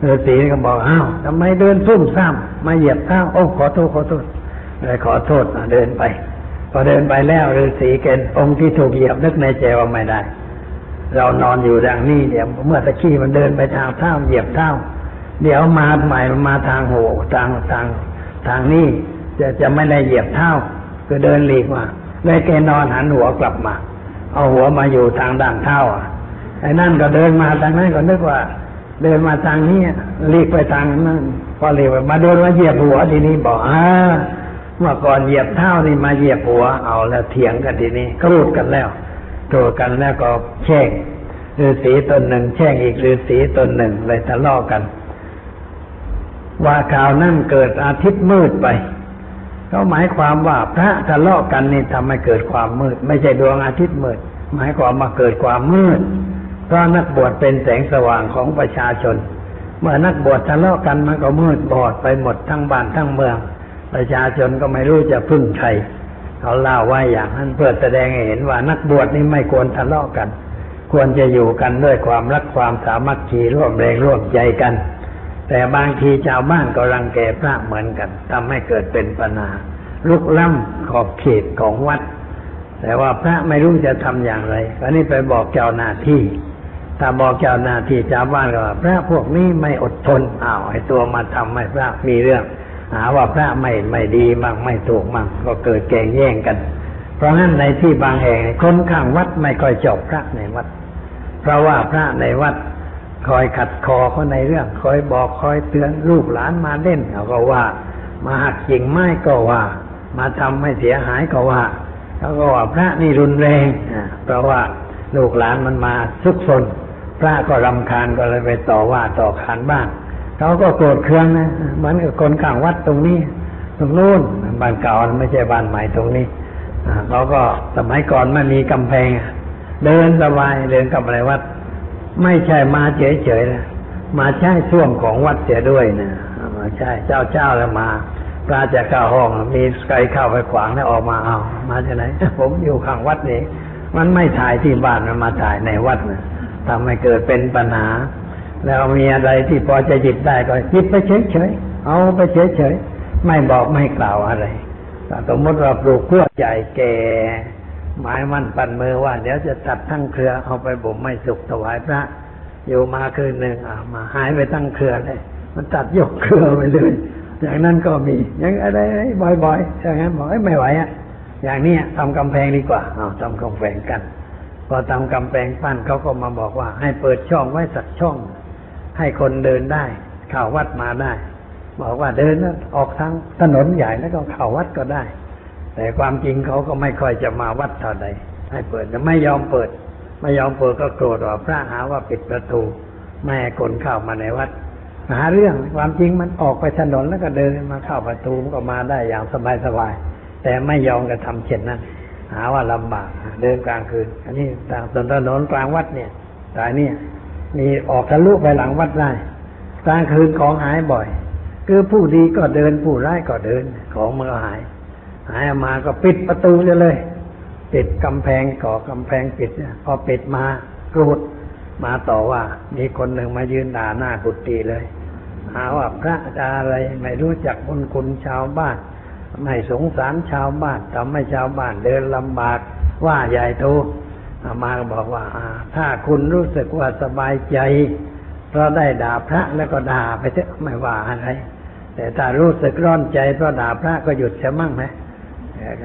ฤาษีก็บอกอ้าวทำไมเดินซุ่มซ่ามมาเหยียบเท้าโอ้ขอโทษขอโทษเลยขอโทษเดินไป พอเดินไปแล้วฤาษีเกณฑ์องค์ที่ถูกเหยียบนึกในใจว่าไม่ได้ เรานอนอยู่ดังนี้เดี๋ยวเมื่อตะกี้มันเดินไปทางเท้าเหยียบเท้าเดี๋ยวมาใหม่มาทางหัวทางทางทางนี้จะจะไม่ได้เหยียบเท้าคือเดินหลีกมาเลยแกนอนหันหัวกลับมา เอาหัวมาอยู่ทางด้านเท้าอะไอ้นั่นก็เดินมาทางนั้นก็นึกว่า เดินมาทางนี้หลีกไปทางนั้นพอหลีกไปมาเดินมาเหยียบหัวทีนี้บอกอ่า เมื่อก่อนเหยียบเท้านี่มาเหยียบหัวเอาแล้วเถียงกันทีนี้กรูดกันแล้วโกรธกันแล้วก็แช่งฤาษีตนหนึ่งแช่งอีกฤาษีตนหนึ่งเลยทะเลาะกัน ว่าข่าวนั่นเกิดอาทิตย์มืดไปเขาหมายความว่าพระทะเลาะกันนี่ทำให้เกิดความมืด ไม่ใช่ดวงอาทิตย์มืด หมายความมาเกิดความมืด เพราะนักบวชเป็นแสงสว่างของประชาชน เมื่อนักบวชทะเลาะกันมันก็มืดบอดไปหมดทั้งบ้านทั้งเมือง ประชาชนก็ไม่รู้จะพึ่งใครเขาเล่าไว้อย่างนั้นเพื่อแสดงให้เห็นว่านักบวชนี่ไม่ควรทะเลาะกัน ควรจะอยู่กันด้วยความรักความสามัคคีร่วมแรงร่วมใจกัน แต่บางทีชาวบ้านก็รังแกพระเหมือนกันทำให้เกิดเป็นปัญหาลุกล้ำขอบเขตของวัด แต่ว่าพระไม่รู้จะทำอย่างไรก็นี่ไปบอกเจ้าหน้าที่ถ้าบอกเจ้าหน้าที่ชาวบ้านก็ว่าพระพวกนี้ไม่อดทนอ้าวไอ้ตัวมาทำให้พระมีเรื่อง หาว่าพระไม่ไม่ดีมั่งไม่ถูกมั่งก็เกิดแก่งแย่งกัน เพราะงั้นในที่บางแห่งคนข้างวัดไม่ค่อยจบพระในวัด เพราะว่าพระในวัดคอยขัดคอเขาในเรื่อง คอยบอกคอยเตือนลูกหลานมาเล่นเขาก็ว่า มาหักกิ่งไม้ก็ว่า มาทำให้เสียหายก็ว่าเขาก็ว่าพระนี่รุนแรงเพราะว่าลูกหลานมันมาซุกซนพระก็รำคาญก็เลยไปต่อว่าต่อขานบ้าง เขาก็โกรธเคืองนะเหมือนกับคนข้างวัดตรงนี้ ตรงนู้นบ้านเก่าไม่ใช่บ้านใหม่ตรงนี้เขาก็สมัยก่อนไม่มีกำแพงเดินสบายเดินกลับอะไรวัด ไม่ใช่มาเฉยๆนะมาใช้ช่วงของวัดเสียด้วยนะมาใช่เจ้าเจ้าแล้วมาพระจะเข้าห้องมีใครเข้าไปขวางแล้วออกมาเอามาจากไหนผมอยู่ข้างวัดนี่มันไม่ถ่ายที่บ้านมันมาถ่ายในวัดนะทำให้เกิดเป็นปัญหา แล้วมีอะไรที่พอจะหยิบได้ก็หยิบไปเฉยๆ เอาไปเฉยๆ ไม่บอกไม่กล่าวอะไรแต่สมมติว่าปลูกกล้วยใหญ่แก่หมายมั่นปันมือว่า เดี๋ยวจะตัดทั้งเครือเอาไปบ่มไม่สุกถวายพระ อยู่มาคืนหนึ่งอ่ามาหายไปตั้งเครือเลย มันตัดยกเครือไปเลย อย่างนั้นก็มี อย่างอะไรบ่อยๆอย่างนั้นบอกไม่ไหวอะอย่างนี้ทำกำแพงดีกว่าเอาทำกำแพงกัน พอทำกำแพงปั้นเขาก็มาบอกว่า ให้เปิดช่องไว้สักช่อง ให้คนเดินได้เข้าวัดมาได้ บอกว่าเดินออกทางถนนใหญ่แล้วก็เข้าวัดก็ได้ แต่ความจริงเขาก็ไม่ค่อยจะมาวัดเท่าใดให้เปิดแต่ไม่ยอมเปิด ไม่ยอมเปิดก็โกรธว่าพระหาว่าปิดประตูไม่ให้คนเข้ามาในวัดหาเรื่องความจริงมันออกไปถนนแล้วก็เดินมาเข้าประตูก็มาได้อย่างสบายสบายๆแต่ไม่ยอมกระทำเช่นนั้น หาว่าลำบากเดินกลางคืน อันนี้ทางถนนกลางวัดเนี่ยสายเนี่ย มีออกทะลุไปหลังวัดได้กลางคืนของหายบ่อย คือผู้ดีก็เดินผู้ร้ายก็เดิน ของมันก็หาย หายมาก็ปิดประตูเลย ปิดกำแพงก่อกำแพงปิดเนี่ยพอปิดมาโกรธมาต่อว่า มีคนหนึ่งมายืนด่าหน้ากุฏิเลยหาว่าพระจะอะไรไม่รู้จักบุญคุณชาวบ้าน ไม่สงสารชาวบ้านทำให้ชาวบ้านเดินลำบากว่าใหญ่โต อามาก็บอกว่าถ้าคุณรู้สึกว่าสบายใจ เพราะได้ด่าพระแล้วก็ด่าไปเถอะไม่ว่าอะไร แต่ถ้ารู้สึกร้อนใจเพราะด่าพระก็หยุดเสียมั่งไหม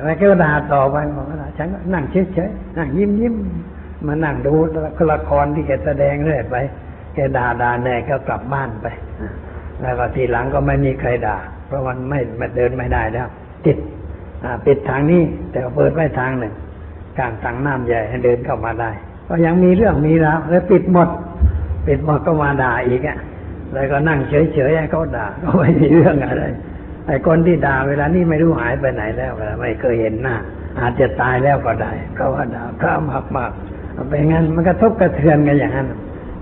แล้วก็ด่าต่อไปบอกว่าฉันก็นั่งเฉยๆนั่งยิ้มยิ้มมานั่งดูละครที่แกแสดงเรื่อยไปแกด่าด่าแน่ก็กลับบ้านไปแล้วก็ทีหลังก็ไม่มีใครด่า เพราะมันไม่มเดินไม่ได้แล้วติดปิดทางนี้แต่เปิดไว้ทางหนึ่ง กางตังน้ำใหญ่ให้เดินเข้ามาได้ ก็ยังมีเรื่องมีราวแล้วปิดหมด ปิดหมดก็มาด่าอีกอะแล้วก็นั่งเฉยๆให้เขาด่าก็ไม่มีเรื่องอะไรไอ้คนที่ด่าเวลานี้ไม่รู้หายไปไหนแล้วเวลาไม่เคยเห็นหน้า อาจจะตายแล้วก็ได้เพราะว่าด่าพระมากมากๆเป็นงั้นมันกระทบกระเทือนกันอย่างนั้น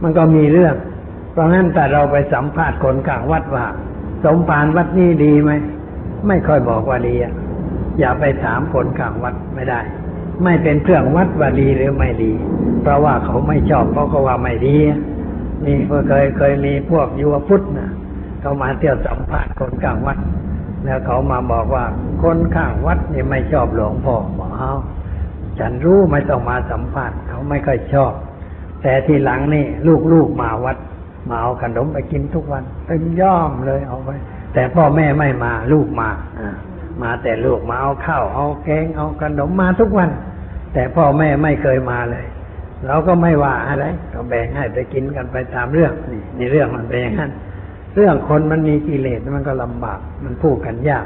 มันก็มีเรื่อง เพราะงั้นแต่เราไปสัมภาษณ์คนกลางวัดว่า สมภารวัดนี้ดีไหมไม่ค่อยบอกว่าดีอะอย่าไปถามคนกลางวัดไม่ได้ ไม่เป็นเครื่องวัดว่าดีหรือไม่ดี เพราะว่าเขาไม่ชอบเพราะเขาว่าไม่ดีนี่เคยเคยมีพวกยุวพุทธนะเขามาเที่ยวสัมภาษณ์คนข้างวัด แล้วเขามาบอกว่าคนข้างวัดนี่ไม่ชอบหลวงพ่อบอกเอาฉันรู้ไม่ต้องมาสัมภาษณ์เขาไม่ค่อยชอบ แต่ทีหลังนี่ลูกๆมาวัดมาเอาขนมไปกินทุกวันเต็มย่อมเลยเอาไปแต่พ่อแม่ไม่มาลูกมาอ่า มาแต่ลูกมาเอาข้าวเอาแกงเอาขนมมาทุกวัน แต่พ่อแม่ไม่เคยมาเลย เราก็ไม่ว่าอะไร ก็แบ่งให้ไปกินกันไปตามเรื่องนี่ในเรื่องมันเป็นอย่างนั้นเรื่องคนมันมีกิเลสมันก็ลำบากมันพูดกันยาก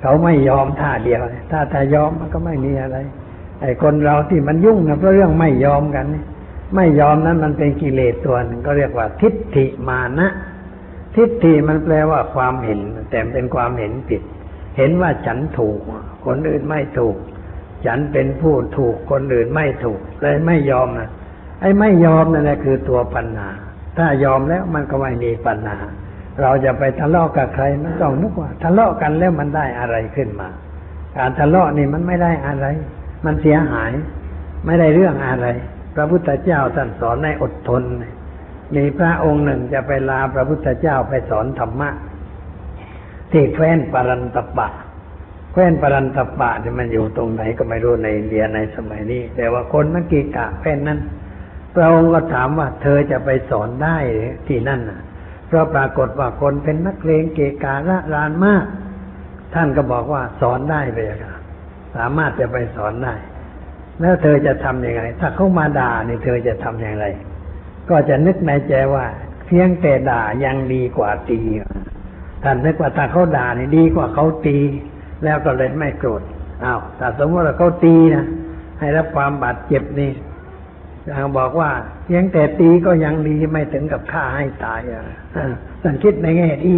เขาไม่ยอมท่าเดียวถ้าถ้ายอมมันก็ไม่มีอะไรไอ้คนเราที่มันยุ่งนะเพราะเรื่องไม่ยอมกันนี่ไม่ยอมนั้นมันเป็นกิเลสตัวหนึ่งก็เรียกว่า ทิฏฐิมานะ ทิฏฐิมันแปลว่าความเห็น แต่เป็นความเห็นผิด เห็นว่าฉันถูก คนอื่นไม่ถูก ฉันเป็นผู้ถูกคนอื่นไม่ถูกเลยไม่ยอมนะไอ้ไม่ยอมนั่นแหละคือตัวปัญหา ถ้ายอมแล้วมันก็ไม่มีปัญหา เราจะไปทะเลาะกับใครมันต้องนึกว่า ทะเลาะกันแล้วมันได้อะไรขึ้นมา การทะเลาะนี่มันไม่ได้อะไร มันเสียหาย ไม่ได้เรื่องอะไร พระพุทธเจ้าท่านสอนให้อดทน มีพระองค์หนึ่งจะไปลาพระพุทธเจ้าไปสอนธรรมะ ที่แคว้นปารันตปะแคว้นปารันตปะเนี่ยมันอยู่ตรงไหนก็ไม่รู้ในอินเดียในสมัยนี้ แต่ว่าคนนักกีกะแคว้นนั้น พระองค์ก็ถามว่าเธอจะไปสอนได้ที่นั่นน่ะ เพราะปรากฏว่าคนเป็นนักเลงเกการะรานมาก ท่านก็บอกว่าสอนได้เลยค่ะสามารถจะไปสอนได้ แล้วเธอจะทำยังไง ถ้าเขามาด่านี่เธอจะทำอย่างไร ก็จะนึกในใจว่า เพียงแต่ด่ายังดีกว่าตี ท่านนึกว่าถ้าเขาด่านี่ดีกว่าเขาตี แล้วก็เลยไม่โกรธอ้าวแต่สมมติว่าเขาตีนะให้รับความบาดเจ็บนี่ยังบอกว่าเพียงแต่ตีก็ยังดีไม่ถึงกับฆ่าให้ตายอะท่านคิดในแง่ดี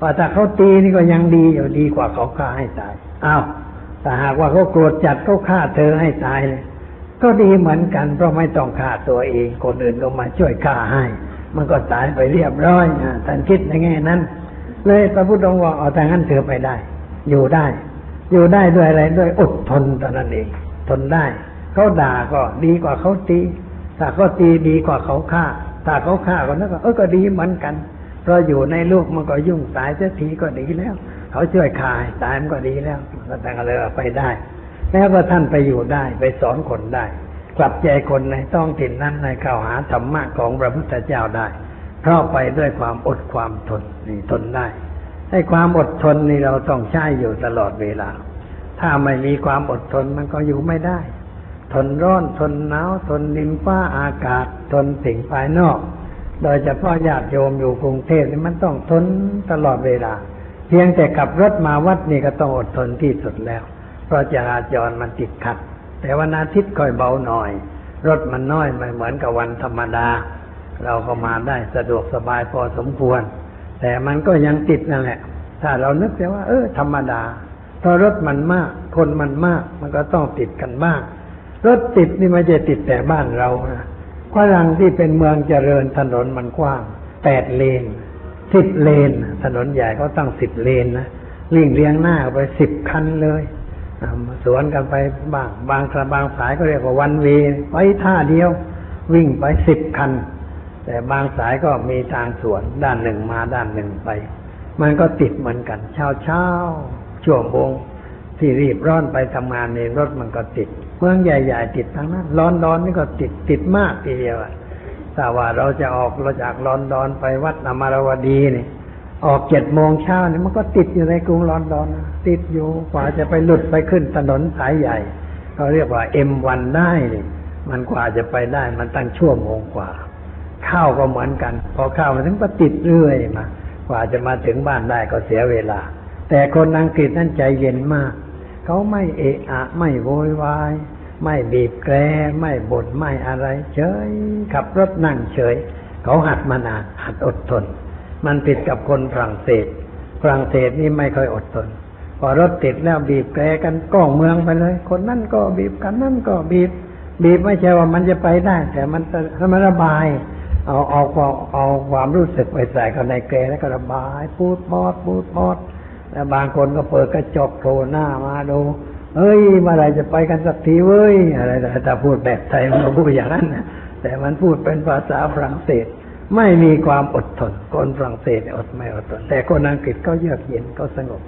ว่าถ้าเขาตีนี่ก็ยังดีอยู่ดีกว่าเขาฆ่าให้ตายอ้าวแต่หากว่าเขาโกรธจัดเขาฆ่าเธอให้ตายเลยก็ดีเหมือนกันเพราะไม่ต้องฆ่าตัวเอง คนอื่นก็มาช่วยฆ่าให้ มันก็ตายไปเรียบร้อยนะท่านคิดในแง่นั้น เลยพระพุทธองค์บอกเอาแต่งั้นเธอไปได้ อยู่ได้ อยู่ได้ด้วยอะไรด้วยอดทนตอนนั้นเอง ทนได้ เขาด่าก็ดีกว่าเขาตีถ้าเขาตีดีกว่าเขาฆ่า ถ้าเขาฆ่าก็นั่นก็เออก็ดีเหมือนกัน เพราะอยู่ในลูกมันก็ยุ่งตายเสียทีก็ดีแล้ว เขาช่วยฆ่าตายมันก็ดีแล้วแต่ก็เลยไปได้ แล้วก็ท่านไปอยู่ได้ไปสอนคนได้ กลับใจคนในต้องถิ่นนั้นในข้าวหาธรรมะของพระพุทธเจ้าได้ เพราะไปด้วยความอดความทนนี่ทนได้ให้ความอดทนนี่เราต้องใช้อยู่ตลอดเวลา ถ้าไม่มีความอดทนมันก็อยู่ไม่ได้ ทนร้อนทนหนาวทนดินฟ้าอากาศ ทนสิ่งภายนอก โดยเฉพาะญาติโยมอยู่กรุงเทพนี่มันต้องทนตลอดเวลา เพียงแต่ขับรถมาวัดนี่ก็ต้องอดทนที่สุดแล้ว เพราะจราจรมันติดขัด แต่วันอาทิตย์ค่อยเบาหน่อย รถมันน้อยไม่เหมือนกับวันธรรมดา เราก็มาได้สะดวกสบายพอสมควร แต่มันก็ยังติดนั่นแหละ ถ้าเรานึกแต่ว่า เออ ธรรมดาเพราะรถมันมาก คนมันมาก มันก็ต้องติดกันบ้างรถติดนี่ไม่ใช่ติดแต่บ้านเรานะฝรั่งที่เป็นเมืองเจริญถนนมันกว้างแปดเลนสิบเลน ถนนใหญ่เขาตั้งสิบเลนนะวิ่งเรียงหน้าไปสิบคันเลยสวนกันไปบ้างบางสบางสายก็เรียกว่าวันเวไปท่าเดียว วิ่งไปสิบคัน แต่บางสายก็มีทางสวนด้านหนึ่งมาด้านหนึ่งไป มันก็ติดเหมือนกัน เช้าเช้าช่วงโมงที่รีบร้อนไปทำงานในรถมันก็ติดเมืองใหญ่ๆติดทั้งนั้น ร้อนร้อนนี่ก็ติดติดมากทีเดียวอะแต่ว่าเราจะออกเราจากลอนดอนไปวัดอมรวดีนี่ออกเจ็ดโมงเช้าเนี่ยมันก็ติดอยู่ในกรุงลอนดอนติดอยู่กว่าจะไปหลุดไปขึ้นถนนสายใหญ่เขาเรียกว่าเอ็มวันได้นี่มันกว่าจะไปได้มันตั้งชั่วโมงกว่า ข้าวก็เหมือนกัน พอข้าวมาถึงก็ติดเรื่อยมากว่าจะมาถึงบ้านได้ก็เสียเวลา แต่คนอังกฤษนั่นใจเย็นมาก เขาไม่เอะอะ ไม่โวยวายไม่บีบแกรไม่บ่นไม่อะไร เฉย ขับรถนั่งเฉย เขาหัดมานานหัดอดทน มันผิดกับคนฝรั่งเศสฝรั่งเศสนี่ไม่ค่อยอดทนพอรถติดแล้วบีบแกรกันก้องเมืองไปเลย คนนั่นก็บีบกันนั่นก็บีบ บีบไม่ใช่ว่ามันจะไปได้ แต่มันจะมันระบาย เอาเอาความเอาความรู้สึกไปใส่เข้าในแกรแล้วก็ระบาย พูดบอดพูดบอดแล้วบางคนก็เปิดกระจกโผล่หน้ามาดูเฮ้ยเมื่อไรจะไปกันสักทีเว้ยอะไรแต่พูดแบบไทยมันพูดอย่างนั้นนะแต่มันพูดเป็นภาษาฝรั่งเศส ไม่มีความอดทน คนฝรั่งเศสเนี่ยอดไม่อดทน แต่คนอังกฤษก็เยือกเย็นก็สงบ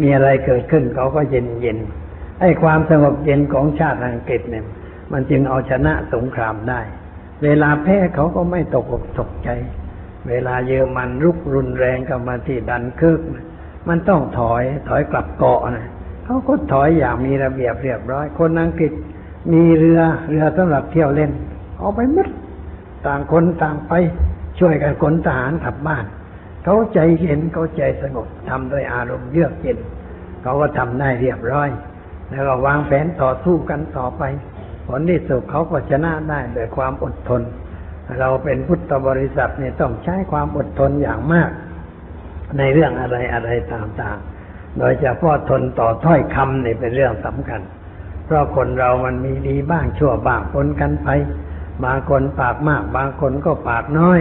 มีอะไรเกิดขึ้นเขาก็เย็นเย็นไอ้ความสงบเย็นของชาติอังกฤษเนี่ย มันจึงเอาชนะสงครามได้ เวลาแพ้เขาก็ไม่ตกอกตกใจ เวลาเยอรมันรุกรุนแรงเข้ามาที่ดันเคิร์กมันต้องถอยถอยกลับเกาะนะเขาก็ถอยอย่างมีระเบียบเรียบร้อย คนอังกฤษมีเรือเรือสำหรับเที่ยวเล่น เอาไปหมดต่างคนต่างไปช่วยกันขนทหารกลับบ้าน เขาใจเย็นเขาใจสงบทำด้วยอารมณ์เยือกเย็นเขาก็ทำได้เรียบร้อย แล้วก็วางแผนต่อสู้กันต่อไป ผลที่สุดเขาก็ชนะได้ด้วยความอดทน เราเป็นพุทธบริษัทเนี่ยต้องใช้ความอดทนอย่างมาก ในเรื่องอะไรอะไรต่างๆ โดยเฉพาะทนต่อถ้อยคำนี่เป็นเรื่องสำคัญ เพราะคนเรามันมีดีบ้างชั่วบ้างปนกันไป บางคนปากมาก บางคนก็ปากน้อย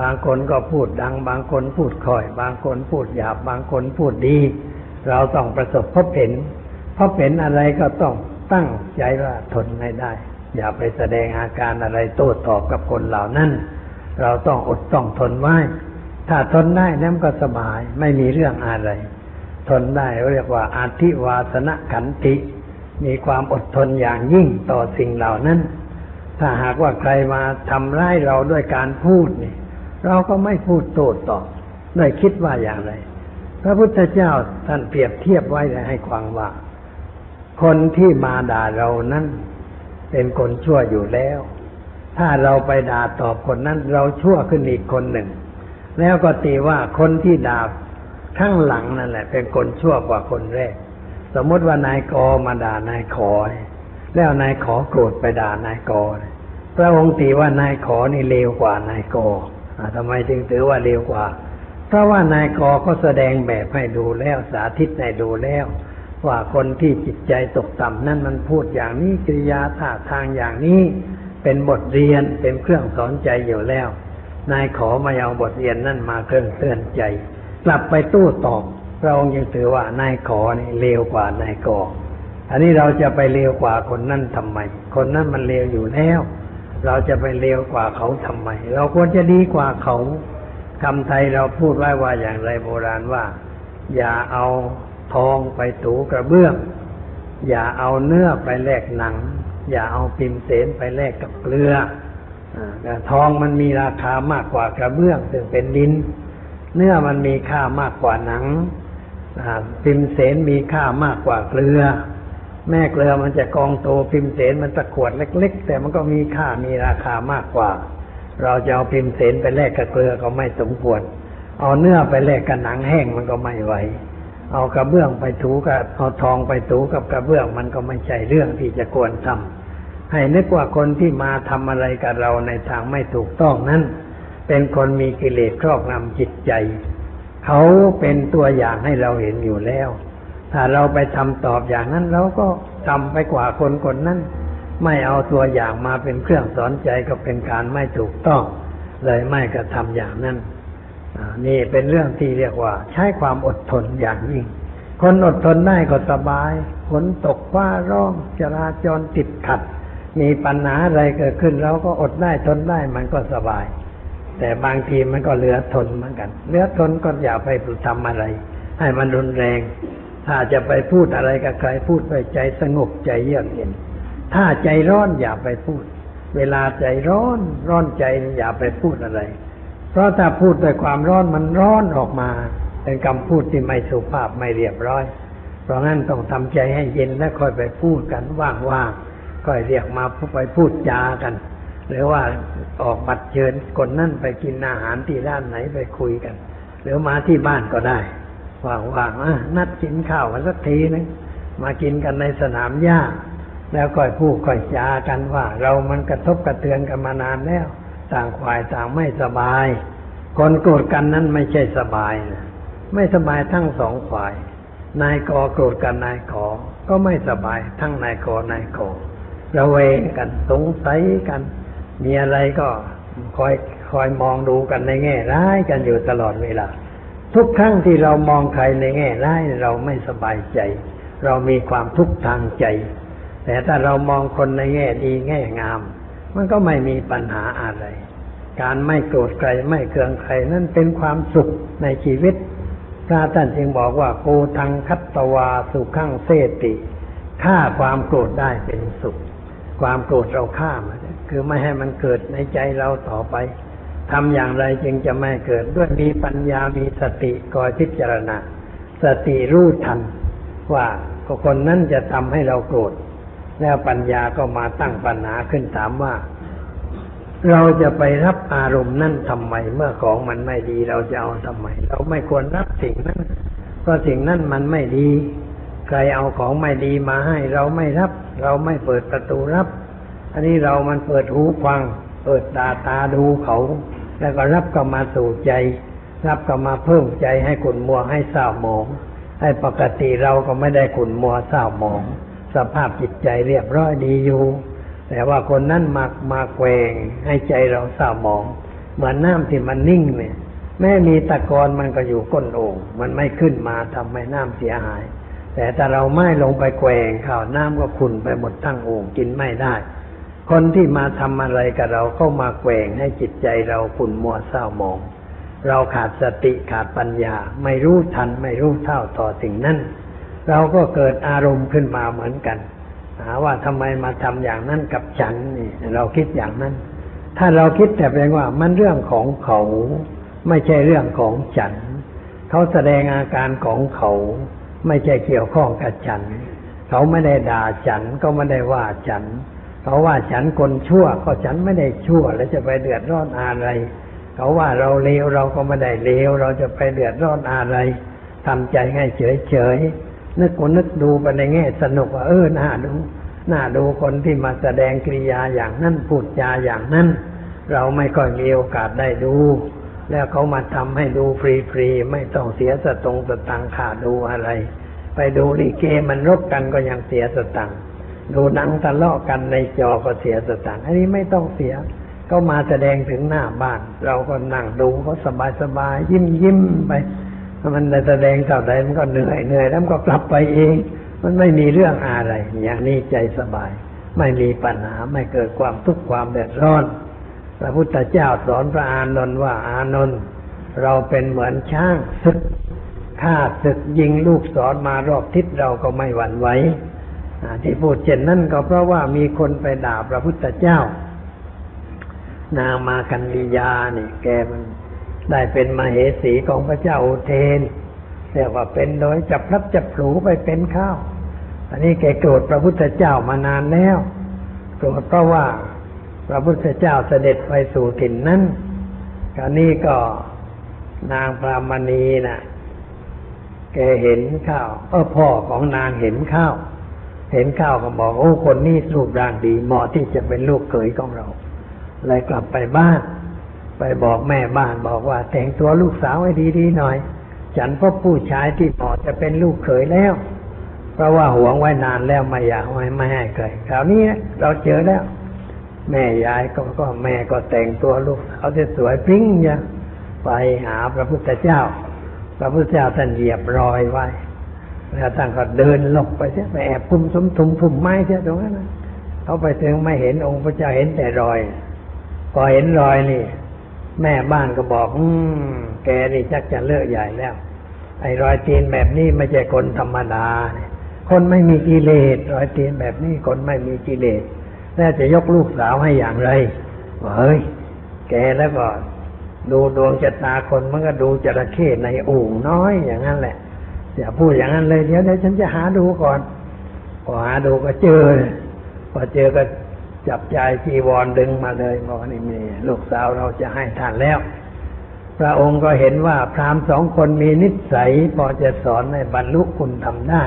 บางคนก็พูดดัง บางคนพูดค่อย บางคนพูดหยาบ บางคนพูดดี เราต้องประสบพบเห็นพบเห็นอะไรก็ต้อง ตั้งใจว่าทนให้ได้ อย่าไปแสดงอาการอะไรโต้ตอบกับคนเหล่านั้น เราต้องอดต้องทนไว้ ถ้าทนได้นั่นก็สบาย ไม่มีเรื่องอะไร ทนได้เรียกว่าอาธิวาสนะขันติ มีความอดทนอย่างยิ่งต่อสิ่งเหล่านั้น ถ้าหากว่าใครมาทำร้ายเราด้วยการพูดนี่ เราก็ไม่พูดโต้ตอบได้คิดว่าอย่างไร พระพุทธเจ้าท่านเปรียบเทียบไว้ให้ความว่า คนที่มาด่าเรานั้นเป็นคนชั่วอยู่แล้ว ถ้าเราไปด่าตอบคนนั้น เราชั่วขึ้นอีกคนหนึ่ง แล้วก็ตีว่าคนที่ด่าข้างหลังนั่นแหละ เป็นคนชั่วกว่าคนแรก สมมติว่านายกอมาด่านายขอ แล้วนายขอโกรธไปด่านายกอพระองค์ตีว่านายขอนี่เลวกว่านายกอทำไมจึงถือว่าเลวกว่า เพราะว่านายกอก็แสดงแบบให้ดูแล้วสาธิตให้ดูแล้ว ว่าคนที่จิตใจตกต่ำนั่นมันพูดอย่างนี้กิริยาท่าทางอย่างนี้เป็นบทเรียนเป็นเครื่องสอนใจอยู่แล้ว นายขอมาเอาบทเรียนนั่นมาเครื่องเตือนใจ กลับไปตู้ตอบพระองยังถือว่านายขอนี่เลวกว่านายกออันนี้เราจะไปเลวกว่าคนนั่นทำไม คนนั้นมันเลวอยู่แล้ว เราจะไปเลวกว่าเขาทำไม เราควรจะดีกว่าเขาคำไทยเราพูดไว้ว่าอย่างไรโบราณว่า อย่าเอา ทองไปถูกระเบื้อง อย่าเอาเนื้อไปแลกหนัง อย่าเอาพิมเสนไปแลกกับเกลืออทองมันมีราคามากกว่ากระเบื้องซึ่งเป็นดิน เนื้อมันมีค่ามากกว่าหนังพิมเสนมีค่ามากกว่าเกลือ แม่เกลือมันจะกองโตพิมเสนมันตะขวดเล็ก ๆ แต่มันก็มีค่ามีราคามากกว่า เราจะเอาพิมเสนไปแลกกับเกลือก็ไม่สมควร เอาเนื้อไปแลกกับหนังแห้งมันก็ไม่ไหว เอากระเบื้องไปถูกับเอาทองไปถูกับกระเบื้องมันก็ไม่ใช่เรื่องที่จะควรทำให้นึกว่าคนที่มาทำอะไรกับเราในทางไม่ถูกต้องนั้น เป็นคนมีกิเลสครอบงำจิตใจ เขาเป็นตัวอย่างให้เราเห็นอยู่แล้ว ถ้าเราไปทำตอบอย่างนั้นเราก็ทำไปกว่าคนคนนั้นไม่เอาตัวอย่างมาเป็นเครื่องสอนใจก็เป็นการไม่ถูกต้อง เลยไม่กระทำอย่างนั้น นี่เป็นเรื่องที่เรียกว่า ใช้ความอดทนอย่างยิ่ง คนอดทนได้ก็สบายฝนตกฟ้าร้องจราจรติดขัด มีปัญหาอะไรเกิดขึ้นเราก็อดได้ทนได้มันก็สบาย แต่บางทีมันก็เหลือทนเหมือนกัน เหลือทนก็อย่าไปทำอะไร ให้มันรุนแรง ถ้าจะไปพูดอะไรกับใครพูดไปใจสงบใจเยือกเย็น ถ้าใจร้อนอย่าไปพูด เวลาใจร้อนร้อนใจอย่าไปพูดอะไร เพราะถ้าพูดด้วยความร้อนมันร้อนออกมา เป็นคำพูดที่ไม่สุภาพไม่เรียบร้อย เพราะงั้นต้องทำใจให้เย็นแล้วค่อยไปพูดกันว่างๆค่อยเรียกมาไปพูดจากัน หรือว่าออกบัตรเชิญคนนั่นไปกินอาหารที่ร้านไหนไปคุยกัน หรือมาที่บ้านก็ได้ว่างๆนัดกินข้าวกันสักทีนึงมากินกันในสนามหญ้าแล้วค่อยพูดค่อยจากันว่า เรามันกระทบกระเทือนกันมานานแล้ว ต่างฝ่ายต่างไม่สบาย คนโกรธกันนั้นไม่ใช่สบายนะไม่สบายทั้งสองฝ่าย นายกอโกรธกันนายขอ ก็ไม่สบายทั้งนายกอนายขอระเวงกันสงสัยกัน มีอะไรก็คอยคอยมองดูกันในแง่ร้ายกันอยู่ตลอดเวลา ทุกครั้งที่เรามองใครในแง่ร้ายเราไม่สบายใจ เรามีความทุกข์ทางใจ แต่ถ้าเรามองคนในแง่ดีแง่งาม มันก็ไม่มีปัญหาอะไร การไม่โกรธใครไม่เคืองใครนั่นเป็นความสุขในชีวิต พระท่านจึงบอกว่าโกทังคัตตวาสุขังเสติฆ่าความโกรธได้เป็นสุข ความโกรธเราฆ่ามันคือไม่ให้มันเกิดในใจเราต่อไปทำอย่างไรจึงจะไม่เกิดด้วยมีปัญญามีสติคอยพิจารณา สติรู้ทันว่าคนนั้นจะทำให้เราโกรธ แล้วปัญญาก็มาตั้งปัญหาขึ้นถามว่า เราจะไปรับอารมณ์นั่นทำไม เมื่อของมันไม่ดีเราจะเอาทำไม เราไม่ควรรับสิ่งนั้นเพราะสิ่งนั้นมันไม่ดี ใครเอาของไม่ดีมาให้ เราไม่รับ เราไม่เปิดประตูรับ อันนี้เรามันเปิดหูฟัง เปิดตาตาดูเขา แล้วก็รับก็มาสู่ใจ รับก็มาเพิ่มใจให้ขุนมัวให้เศร้าหมอง ให้ปกติเราก็ไม่ได้ขุนมัวเศร้าหมอง สภาพจิตใจเรียบร้อยดีอยู่ แต่ว่าคนนั้นมามาแกวงให้ใจเราเศร้าหมอง เหมือนน้ำที่มันนิ่งเนี่ย แม้มีตะกอนมันก็อยู่ก้นโอ่งมันไม่ขึ้นมาทำให้น้ำเสียหาย แต่ถ้าเราไม่ลงไปแกวงข่าวน้ำก็ขุ่นไปหมดทั้งโอ่งกินไม่ได้ คนที่มาทำอะไรกับเราเข้ามาแกวงให้จิตใจเราขุ่นมัวเศร้าหมอง เราขาดสติขาดปัญญา ไม่รู้ทันไม่รู้เท่าต่อสิ่งนั้น เราก็เกิดอารมณ์ขึ้นมาเหมือนกัน หาว่าทำไมมาทำอย่างนั้นกับฉันนี่เราคิดอย่างนั้น ถ้าเราคิดแต่เพียงว่ามันเรื่องของเขา ไม่ใช่เรื่องของฉัน เขาแสดงอาการของเขา ไม่ใช่เกี่ยวข้องกับฉัน เขาไม่ได้ด่าฉันก็ไม่ได้ว่าฉันเขาว่าฉันคนชั่วก็ฉันไม่ได้ชั่ว แล้วจะไปเดือดร้อนอะไร เขาว่าเราเลวเราก็ไม่ได้เลวเราจะไปเดือดร้อนอะไรทำใจให้เฉยเฉย นึกนึกดูไปในแง่สนุกว่าเออน่าดูน่าดูคนที่มาแสดงกิริยาอย่างนั้นพูดจาอย่างนั้นเราไม่ค่อยมีโอกาสได้ดู แล้วเขามาทำให้ดูฟรีๆไม่ต้องเสียสตงสตังค่าดูอะไร ไปดูลิเกมันรบกันก็ยังเสียสตังดูหนังทะเลาะกันในจอก็เสียสตังอันนี้ไม่ต้องเสียก็มาแสดงถึงหน้าบ้าน เราก็นั่งดูเขาสบายๆยิ้มยิ้มไป มันแสดงเท่าใดมันก็เหนื่อยเหนื่อยแล้วมันก็กลับไปเอง มันไม่มีเรื่องอะไร อย่างนี้ใจสบาย ไม่มีปัญหาไม่เกิดความทุกข์ความเดือดร้อน พระพุทธเจ้าสอนพระอานนท์ว่าอานนท์เราเป็นเหมือนช้างศึกฆ่าศึกยิงลูกศรมารอบทิศเราก็ไม่หวั่นไหวที่พูดเช่นนั้นก็เพราะว่ามีคนไปด่าพระพุทธเจ้า นามากันลียานี่แกมัน ได้เป็นมเหสีของพระเจ้าอุเทนเรียกว่าเป็นโดยจับพลับจับผูไปเป็นข้าว อันนี้แกโกรธพระพุทธเจ้ามานานแล้ว โกรธเพราะว่าพระพุทธเจ้าเสด็จไปสู่ถิ่นนั้นกานี้ก็นางพรามณีนะ่ะ แกเห็นข้าว เออพ่อของนางเห็นข้าว เห็นข้าวก็บอกโอ้คนนี้รูปร่างดีเหมาะที่จะเป็นลูกเขยของเรา เลยกลับไปบ้าน ไปบอกแม่บ้านบอกว่า แต่งตัวลูกสาวให้ดีๆหน่อย ฉันพบผู้ชายที่เหมาะจะเป็นลูกเขยแล้ว เพราะว่าหวงไว้นานแล้วไม่อยากไว้ไม่ให้เคยคราวนี้เราเจอแล้ว แม่ยายก็ก็แม่ก็แต่งตัวลูกสาวที่สวยพริ้งยังไปหาพระพุทธเจ้า พระพุทธเจ้าท่านเหยียบรอยไว้แล้วท่านก็เดินหลบไปเสียไปแอบพุ่มสมทุมพุ่มไม้เสียตรงนั้นะเขาไปถึงไม่เห็นองค์พระเจ้าเห็นแต่รอยพอเห็นรอยนี่ แม่บ้านก็บอก อืม แกนี่ชักจะเลิกใหญ่แล้ว ไอ้รอยตีนแบบนี้ไม่ใช่คนธรรมดา คนไม่มีกิเลสรอยตีนแบบนี้คนไม่มีกิเลสแล้วจะยกลูกสาวให้อย่างไรเฮ้ย แกแล้วก็ดูดวงชะตาคนมันก็ดูจระเข้ในอู่น้อยอย่างนั้นแหละอย่าพูดอย่างนั้นเลยเดี๋ยวเดี๋ยวฉันจะหาดูก่อนพอหาดูก็เจอพอเจอก็ จับใจจีวรดึงมาเลยบอกนี่มี ลูกสาวเราจะให้ท่านแล้ว พระองค์ก็เห็นว่าพราหมณ์สองคนมีนิสัย พอจะสอนในบรรลุคุณทำได้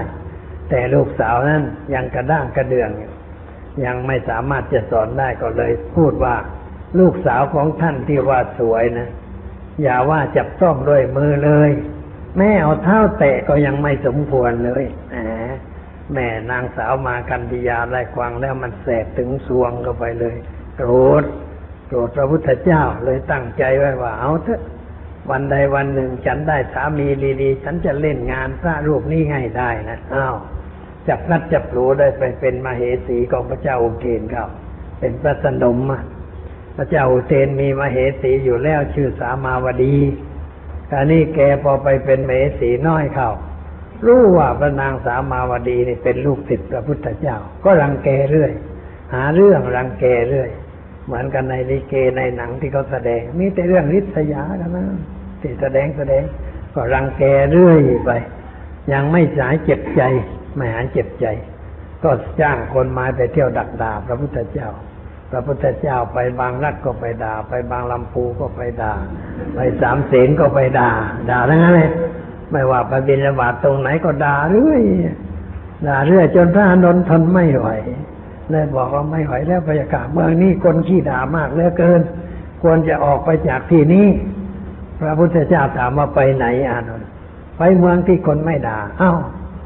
แต่ลูกสาวนั้นยังกระด้างกระเดืองยังไม่สามารถจะสอนได้ก็เลย พูดว่า ลูกสาวของท่านที่ว่าสวยนะ อย่าว่าจับต้องด้วยมือเลย แม่เอาเท้าแตะก็ยังไม่สมควรเลยแหม แม่นางสาวมากันดิยาได้ควังแล้วมันแสบถึงสวงเข้าไปเลยโกรธโกรธพระพุทธเจ้าเลยตั้งใจไว้ว่าเอาเถอะวันใดวันหนึ่งฉันได้สามีดีๆ ฉันจะเล่นงานพระรูปนี้ให้ได้นะอ้าวจับนัดจับรู้ได้ไปเป็นมาเหสีของพระเจ้าอุเทนครับ เป็นพระสนมพระเจ้าอุเทนมีมาเหสีอยู่แล้วชื่อสามาวดีตอนนี้แกพอไปเป็นมเหสีน้อยเข้า รู้ว่าพระนางสามาวดีนี่เป็นลูกศิษย์พระพุทธเจ้า ก็รังแกเรื่อย หาเรื่องรังแกเรื่อย เหมือนกันในลิเกในหนังที่เขาแสดง มีแต่เรื่องริษยากันนะที่แสดงแสดง ก็รังแกเรื่อยไป ยังไม่สายเจ็บใจ ไม่หายเจ็บใจ ก็จ้างคนมาไปเที่ยวดักด่าพระพุทธเจ้า พระพุทธเจ้าไปบางรักก็ไปด่า ไปบางลำพูก็ไปด่า ไปสามเสนก็ไปด่า ด่าทั้งนั้นเลย ไม่ว่าไปบินระบาดตรงไหนก็ด่าเรื่อยด่าเรื่อยจนพระนนทนไม่ไหวเลยบอกว่าไม่ไหวแล้วบรรยากาศเมืองนี้คนขี้ด่ามากเหลือเกิน ควรจะออกไปจากที่นี้ พระพุทธเจ้าถามว่าไปไหนอานนท์ไปเมืองที่คนไม่ด่า เอ้า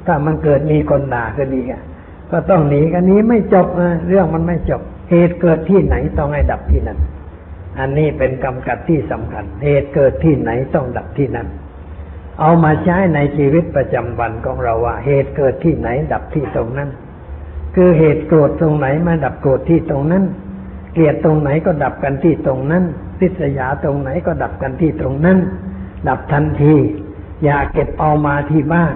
ถ้ามันเกิดมีคนด่าก็ดีอะก็ต้องหนีกันนี้ไม่จบนะเรื่องมันไม่จบ เหตุเกิดที่ไหนต้องให้ดับที่นั่น อันนี้เป็นกำกับที่สำคัญ เหตุเกิดที่ไหนต้องดับที่นั่น เอามาใช้ในชีวิตประจำวันของเราว่า เหตุเกิดที่ไหนดับที่ตรงนั้น คือเหตุโกรธตรงไหนมาดับโกรธที่ตรงนั้น เกลียดตรงไหนก็ดับกันที่ตรงนั้นทิษยาตรงไหนก็ดับกันที่ตรงนั้น ดับทันที อย่าเก็บเอามาที่บ้าน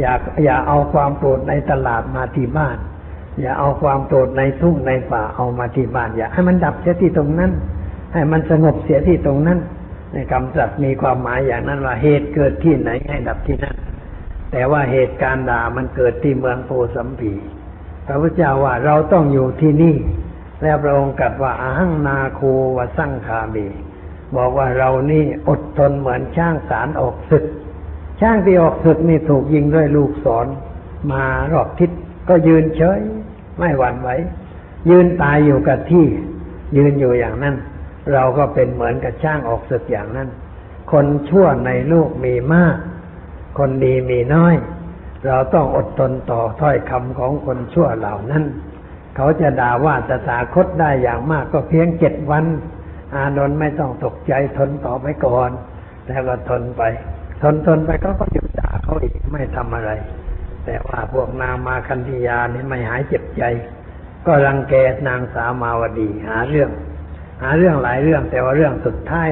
อย่าอย่าเอาความโกรธในตลาดมาที่บ้าน อย่าเอาความโกรธในทุ่งในป่าเอามาที่บ้าน อย่าให้มันดับเสียที่ตรงนั้น ให้มันสงบเสียที่ตรงนั้น ในคำสัตย์มีความหมายอย่างนั้นว่าเหตุเกิดที่ไหนให้ดับที่นั่น แต่ว่าเหตุการณ์ด่ามันเกิดที่เมืองโพสัมพีพระพุทธเจ้าว่าเราต้องอยู่ที่นี่ แล้วพระองค์กัดว่าอาหังนาโควสั่งคามีบอกว่าเรานี่อดทนเหมือนช่างสารออกศึก ช่างที่ออกศึกนี่ถูกยิงด้วยลูกศรมารอบทิศก็ยืนเฉย ไม่หวั่นไหวยืนตายอยู่กับที่ ยืนอยู่อย่างนั้น เราก็เป็นเหมือนกับช่างออกศึกอย่างนั้น คนชั่วในโลกมีมาก คนดีมีน้อย เราต้องอดทนต่อถ้อยคำของคนชั่วเหล่านั้น เขาจะด่าว่าตถาคตได้อย่างมากก็เพียงเจ็ดวัน อานนท์ไม่ต้องตกใจทนต่อไปก่อน แล้วก็ทนไป ทนทนไปก็ก็หยุดด่าเขาอีกไม่ทำอะไร แต่ว่าพวกนางมาคันธยานี่ไม่หายเจ็บใจ ก็รังแกนางสามาวดีหาเรื่อง หาเรื่องหลายเรื่อง แต่ว่าเรื่องสุดท้าย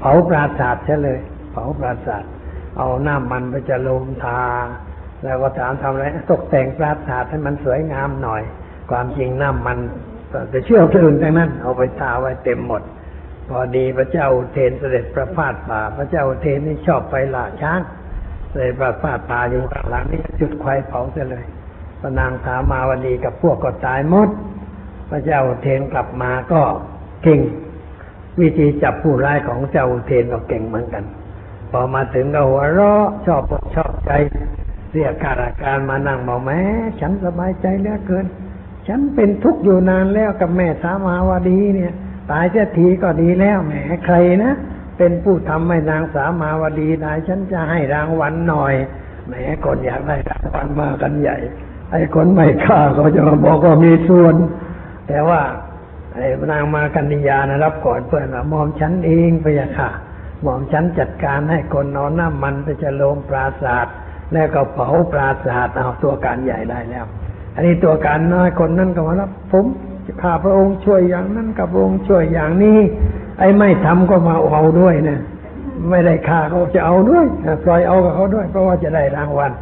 เผาปราสาทใช่เลย เผาปราสาทเอาน้ำมันไปจะลมทา แล้วก็ถามทำอะไรตกแต่งปราสาทให้มันสวยงามหน่อย ความจริงน้ำมันจะเชื่อเพลิงทั้งนั้น เอาไปทาไว้เต็มหมด พอดีพระเจ้าเทนเสด็จประพาสป่า พระเจ้าเทนนี่ชอบไปล่าช้างเสด็จประพาสป่าอยู่ข้างหลังนี่จุดไฟเผาเสียเลยพระนางสามาวดีกับพวกก็ตายหมด พระเจ้าเทนกลับมาก็ เก่ง วิธีจับผู้ร้ายของเจ้าอุเทนก็เก่งเหมือนกัน พอมาถึงก็หัวเราะชอบอกชอบใจเรียกข้าราชการมานั่งบอกแม้ฉันสบายใจเหลือเกิน ฉันเป็นทุกข์อยู่นานแล้วกับแม่สามาวดีเนี่ย ตายเสียทีก็ดีแล้วแหมใครนะเป็นผู้ทำให้นางสามาวดีได้ฉันจะให้รางวัลหน่อยแหมคนอยากได้รางวัลมากันใหญ่ ไอ้คนไม่ฆ่าก็จะมาบอกว่ามีส่วน แต่ว่า นางมากันนิยานะรับก่อนเพื่อนว่ามอมฉันเองไปอะค่ะหมอมฉันจัดการให้คนนอนน้ำมันไปจะโลมปราศาสตร์แล้วก็เผาปราศาสตร์เอาตัวการใหญ่ได้แล้ว อันนี้ตัวการน้อยคนนั้นก็มารับผมข้าพระองค์ช่วยอย่างนั้นกับพระองค์ช่วยอย่างนี้ ไอ้ไม่ทำก็มาเอาด้วยนะไม่ได้ฆ่าเขาจะเอาด้วยปล่อยเอากับเขาด้วย เพราะว่าจะได้รางวัล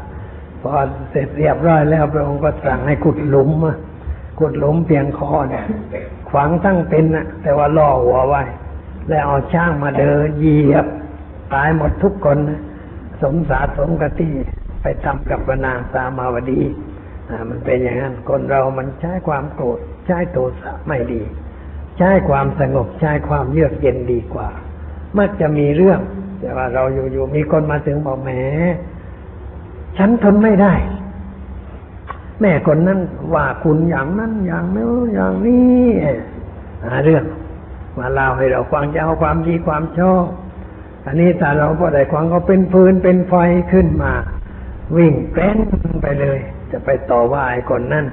พอเสร็จเรียบร้อยแล้วพระองค์ก็สั่งให้ขุดหลุม มาขุดหลุมเพียงคอเนี่ยขวางตั้งเป็นนะแต่ว่าล่อหัวไว้ แล้วเอาช่างมาเดินเหยียบ ตายหมดทุกคนนะสมสารสมกติไปทำกับนางสามาวดีอ่ามันเป็นอย่างนั้น คนเรามันใช้ความโกรธใช้โทสะไม่ดี ใช้ความสงบใช้ความเยือกเย็นดีกว่า มักจะมีเรื่อง แต่ว่าเราอยู่ๆมีคนมาถึงบอกแหมฉันทนไม่ได้ แม่คนนั้นว่าคุณอย่างนั้นอย่างนี้อย่างนี้หาเรื่องมาเล่าให้เราฟังจะเอาความดีความชอบอันนี้ถ้าเราพอได้ฟังก็เป็นฟืนเป็นไฟขึ้นมา วิ่งแป้นไปเลย จะไปต่อว่าไอ้คนนั้น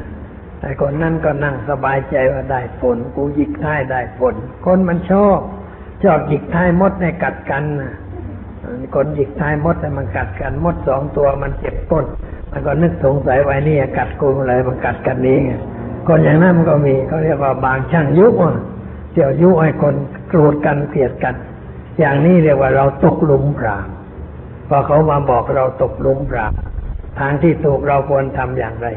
ไอ้คนนั้นก็นั่งสบายใจว่าได้ผลกูหยิกท้ายได้ผลคนมันชอบชอบหยิกท้ายมดในกัดกันนะ คนหยิกท้ายมดมันกัดกันมดสองตัวมันเจ็บก้น มันก็นึกสงสัยไว้นี่กัดกูเลยมันกัดกันนี้ไงคนอย่างนั้นมันก็มีเขาเรียกว่าบางช่างยุอะเจียวยุให้คนโกรธกันเกลียดกัน อย่างนี้เรียกว่าเราตกหลุมพรางพอเขามาบอกเราตกหลุมพรางทางที่ถูกเราควรทำอย่างไร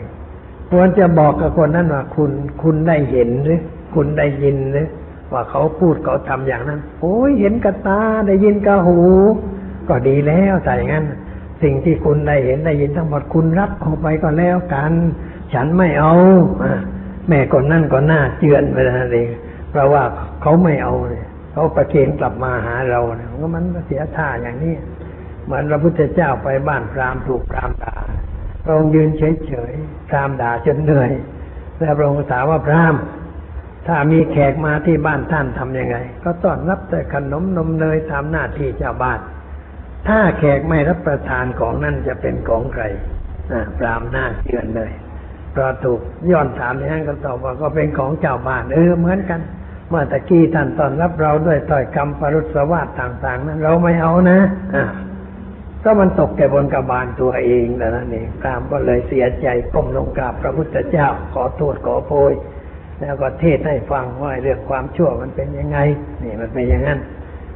ควรจะบอกกับคนนั้นว่าคุณคุณได้เห็นหรือ คุณได้ยินหรือว่าเขาพูดเขาทำอย่างนั้น โอ้ยเห็นกับตาได้ยินกับหู ก็ดีแล้วแต่อย่างนั้น สิ่งที่คุณได้เห็นได้ยินทั้งหมดคุณรับออกไปก็แล้วกัน ฉันไม่เอาแม่คนนั่นก็น่าเจือนไปนั่นเองเพราะว่าเขาไม่เอาเนี่ยเขาประเคนกลับมาหาเราเนี่ยก็มันเสียท่าอย่างนี้เหมือนพระพุทธเจ้าไปบ้านพราหมณ์ถูกพราหมณ์ด่าพระองค์ยืนเฉยๆพราหมณ์ด่าจนเหนื่อยแล้วพระองค์ถามว่าพราหมณ์ถ้ามีแขกมาที่บ้านท่านทำยังไง ก็ต้อนรับแต่ขนมนมเนยตามหน้าที่เจ้าบ้าน ถ้าแขกไม่รับประทานของนั่นจะเป็นของใครอ่าพรามหน้าเชือนเลยพราะถูกย้อนถามอย่างนั้นก็ตอบว่าก็เป็นของเจ้าบ้าน เออเหมือนกัน เมื่อตะกี้ท่านตอนรับเราด้วยต่อยคำปรุษวาทต่าง ๆ นั้น เราไม่เอานะก็มันตกแก่บนกระบาลตัวเองแต่นั้นเองพรามก็เลยเสียใจก้มลงกราบพระพุทธเจ้าขอโทษขอโพยแล้วก็เทศให้ฟังว่าเรื่องความชั่วมันเป็นยังไง นี่มันเป็นอย่างนั้น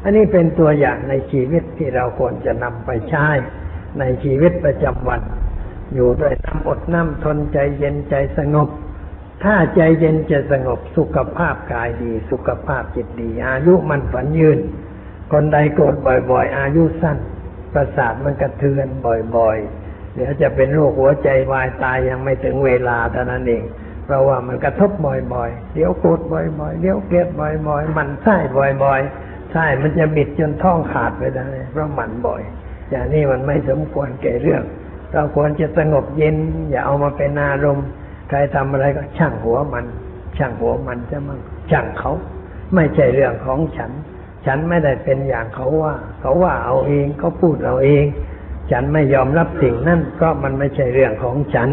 อันนี้เป็นตัวอย่างในชีวิตที่เราควรจะนำไปใช้ในชีวิตประจำวัน อยู่ด้วยน้ำอดน้ำทนใจเย็นใจสงบ ถ้าใจเย็นจะสงบสุขภาพกายดี สุขภาพจิตดี อายุมันฝันยืน คนใดโกรธบ่อย ๆ อายุสั้น ประสาทมันกระเทือนบ่อย ๆ เดี๋ยวจะเป็นโรคหัวใจวายตายยังไม่ถึงเวลาเท่านั้นเองเพราะว่ามันกระทบบ่อยๆ เดี๋ยวโกรธบ่อยๆ เดี๋ยวเกลียดบ่อยๆ มันไส้บ่อยๆ ใช่มันจะบิดจนท้องขาดไปได้ เพราะมันบ่อย อย่างนี้มันไม่สมควรแก่เรื่อง เราควรจะสงบเย็น อย่าเอามาเป็นอารมณ์ใครทำอะไรก็ช่างหัวมัน ช่างหัวมันจะมันช่างเขา ไม่ใช่เรื่องของฉัน ฉันไม่ได้เป็นอย่างเขาว่า เขาว่าเอาเองเขาพูดเอาเอง ฉันไม่ยอมรับสิ่งนั้นเพราะมันไม่ใช่เรื่องของฉัน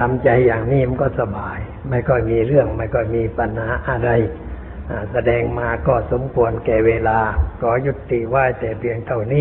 ทำใจอย่างนี้มันก็สบาย ไม่ก็มีเรื่อง ไม่ก็มีปัญหาอะไร แสดงมาก็สมควรแก่เวลา ขอยุติไว้แต่เพียงเท่านี้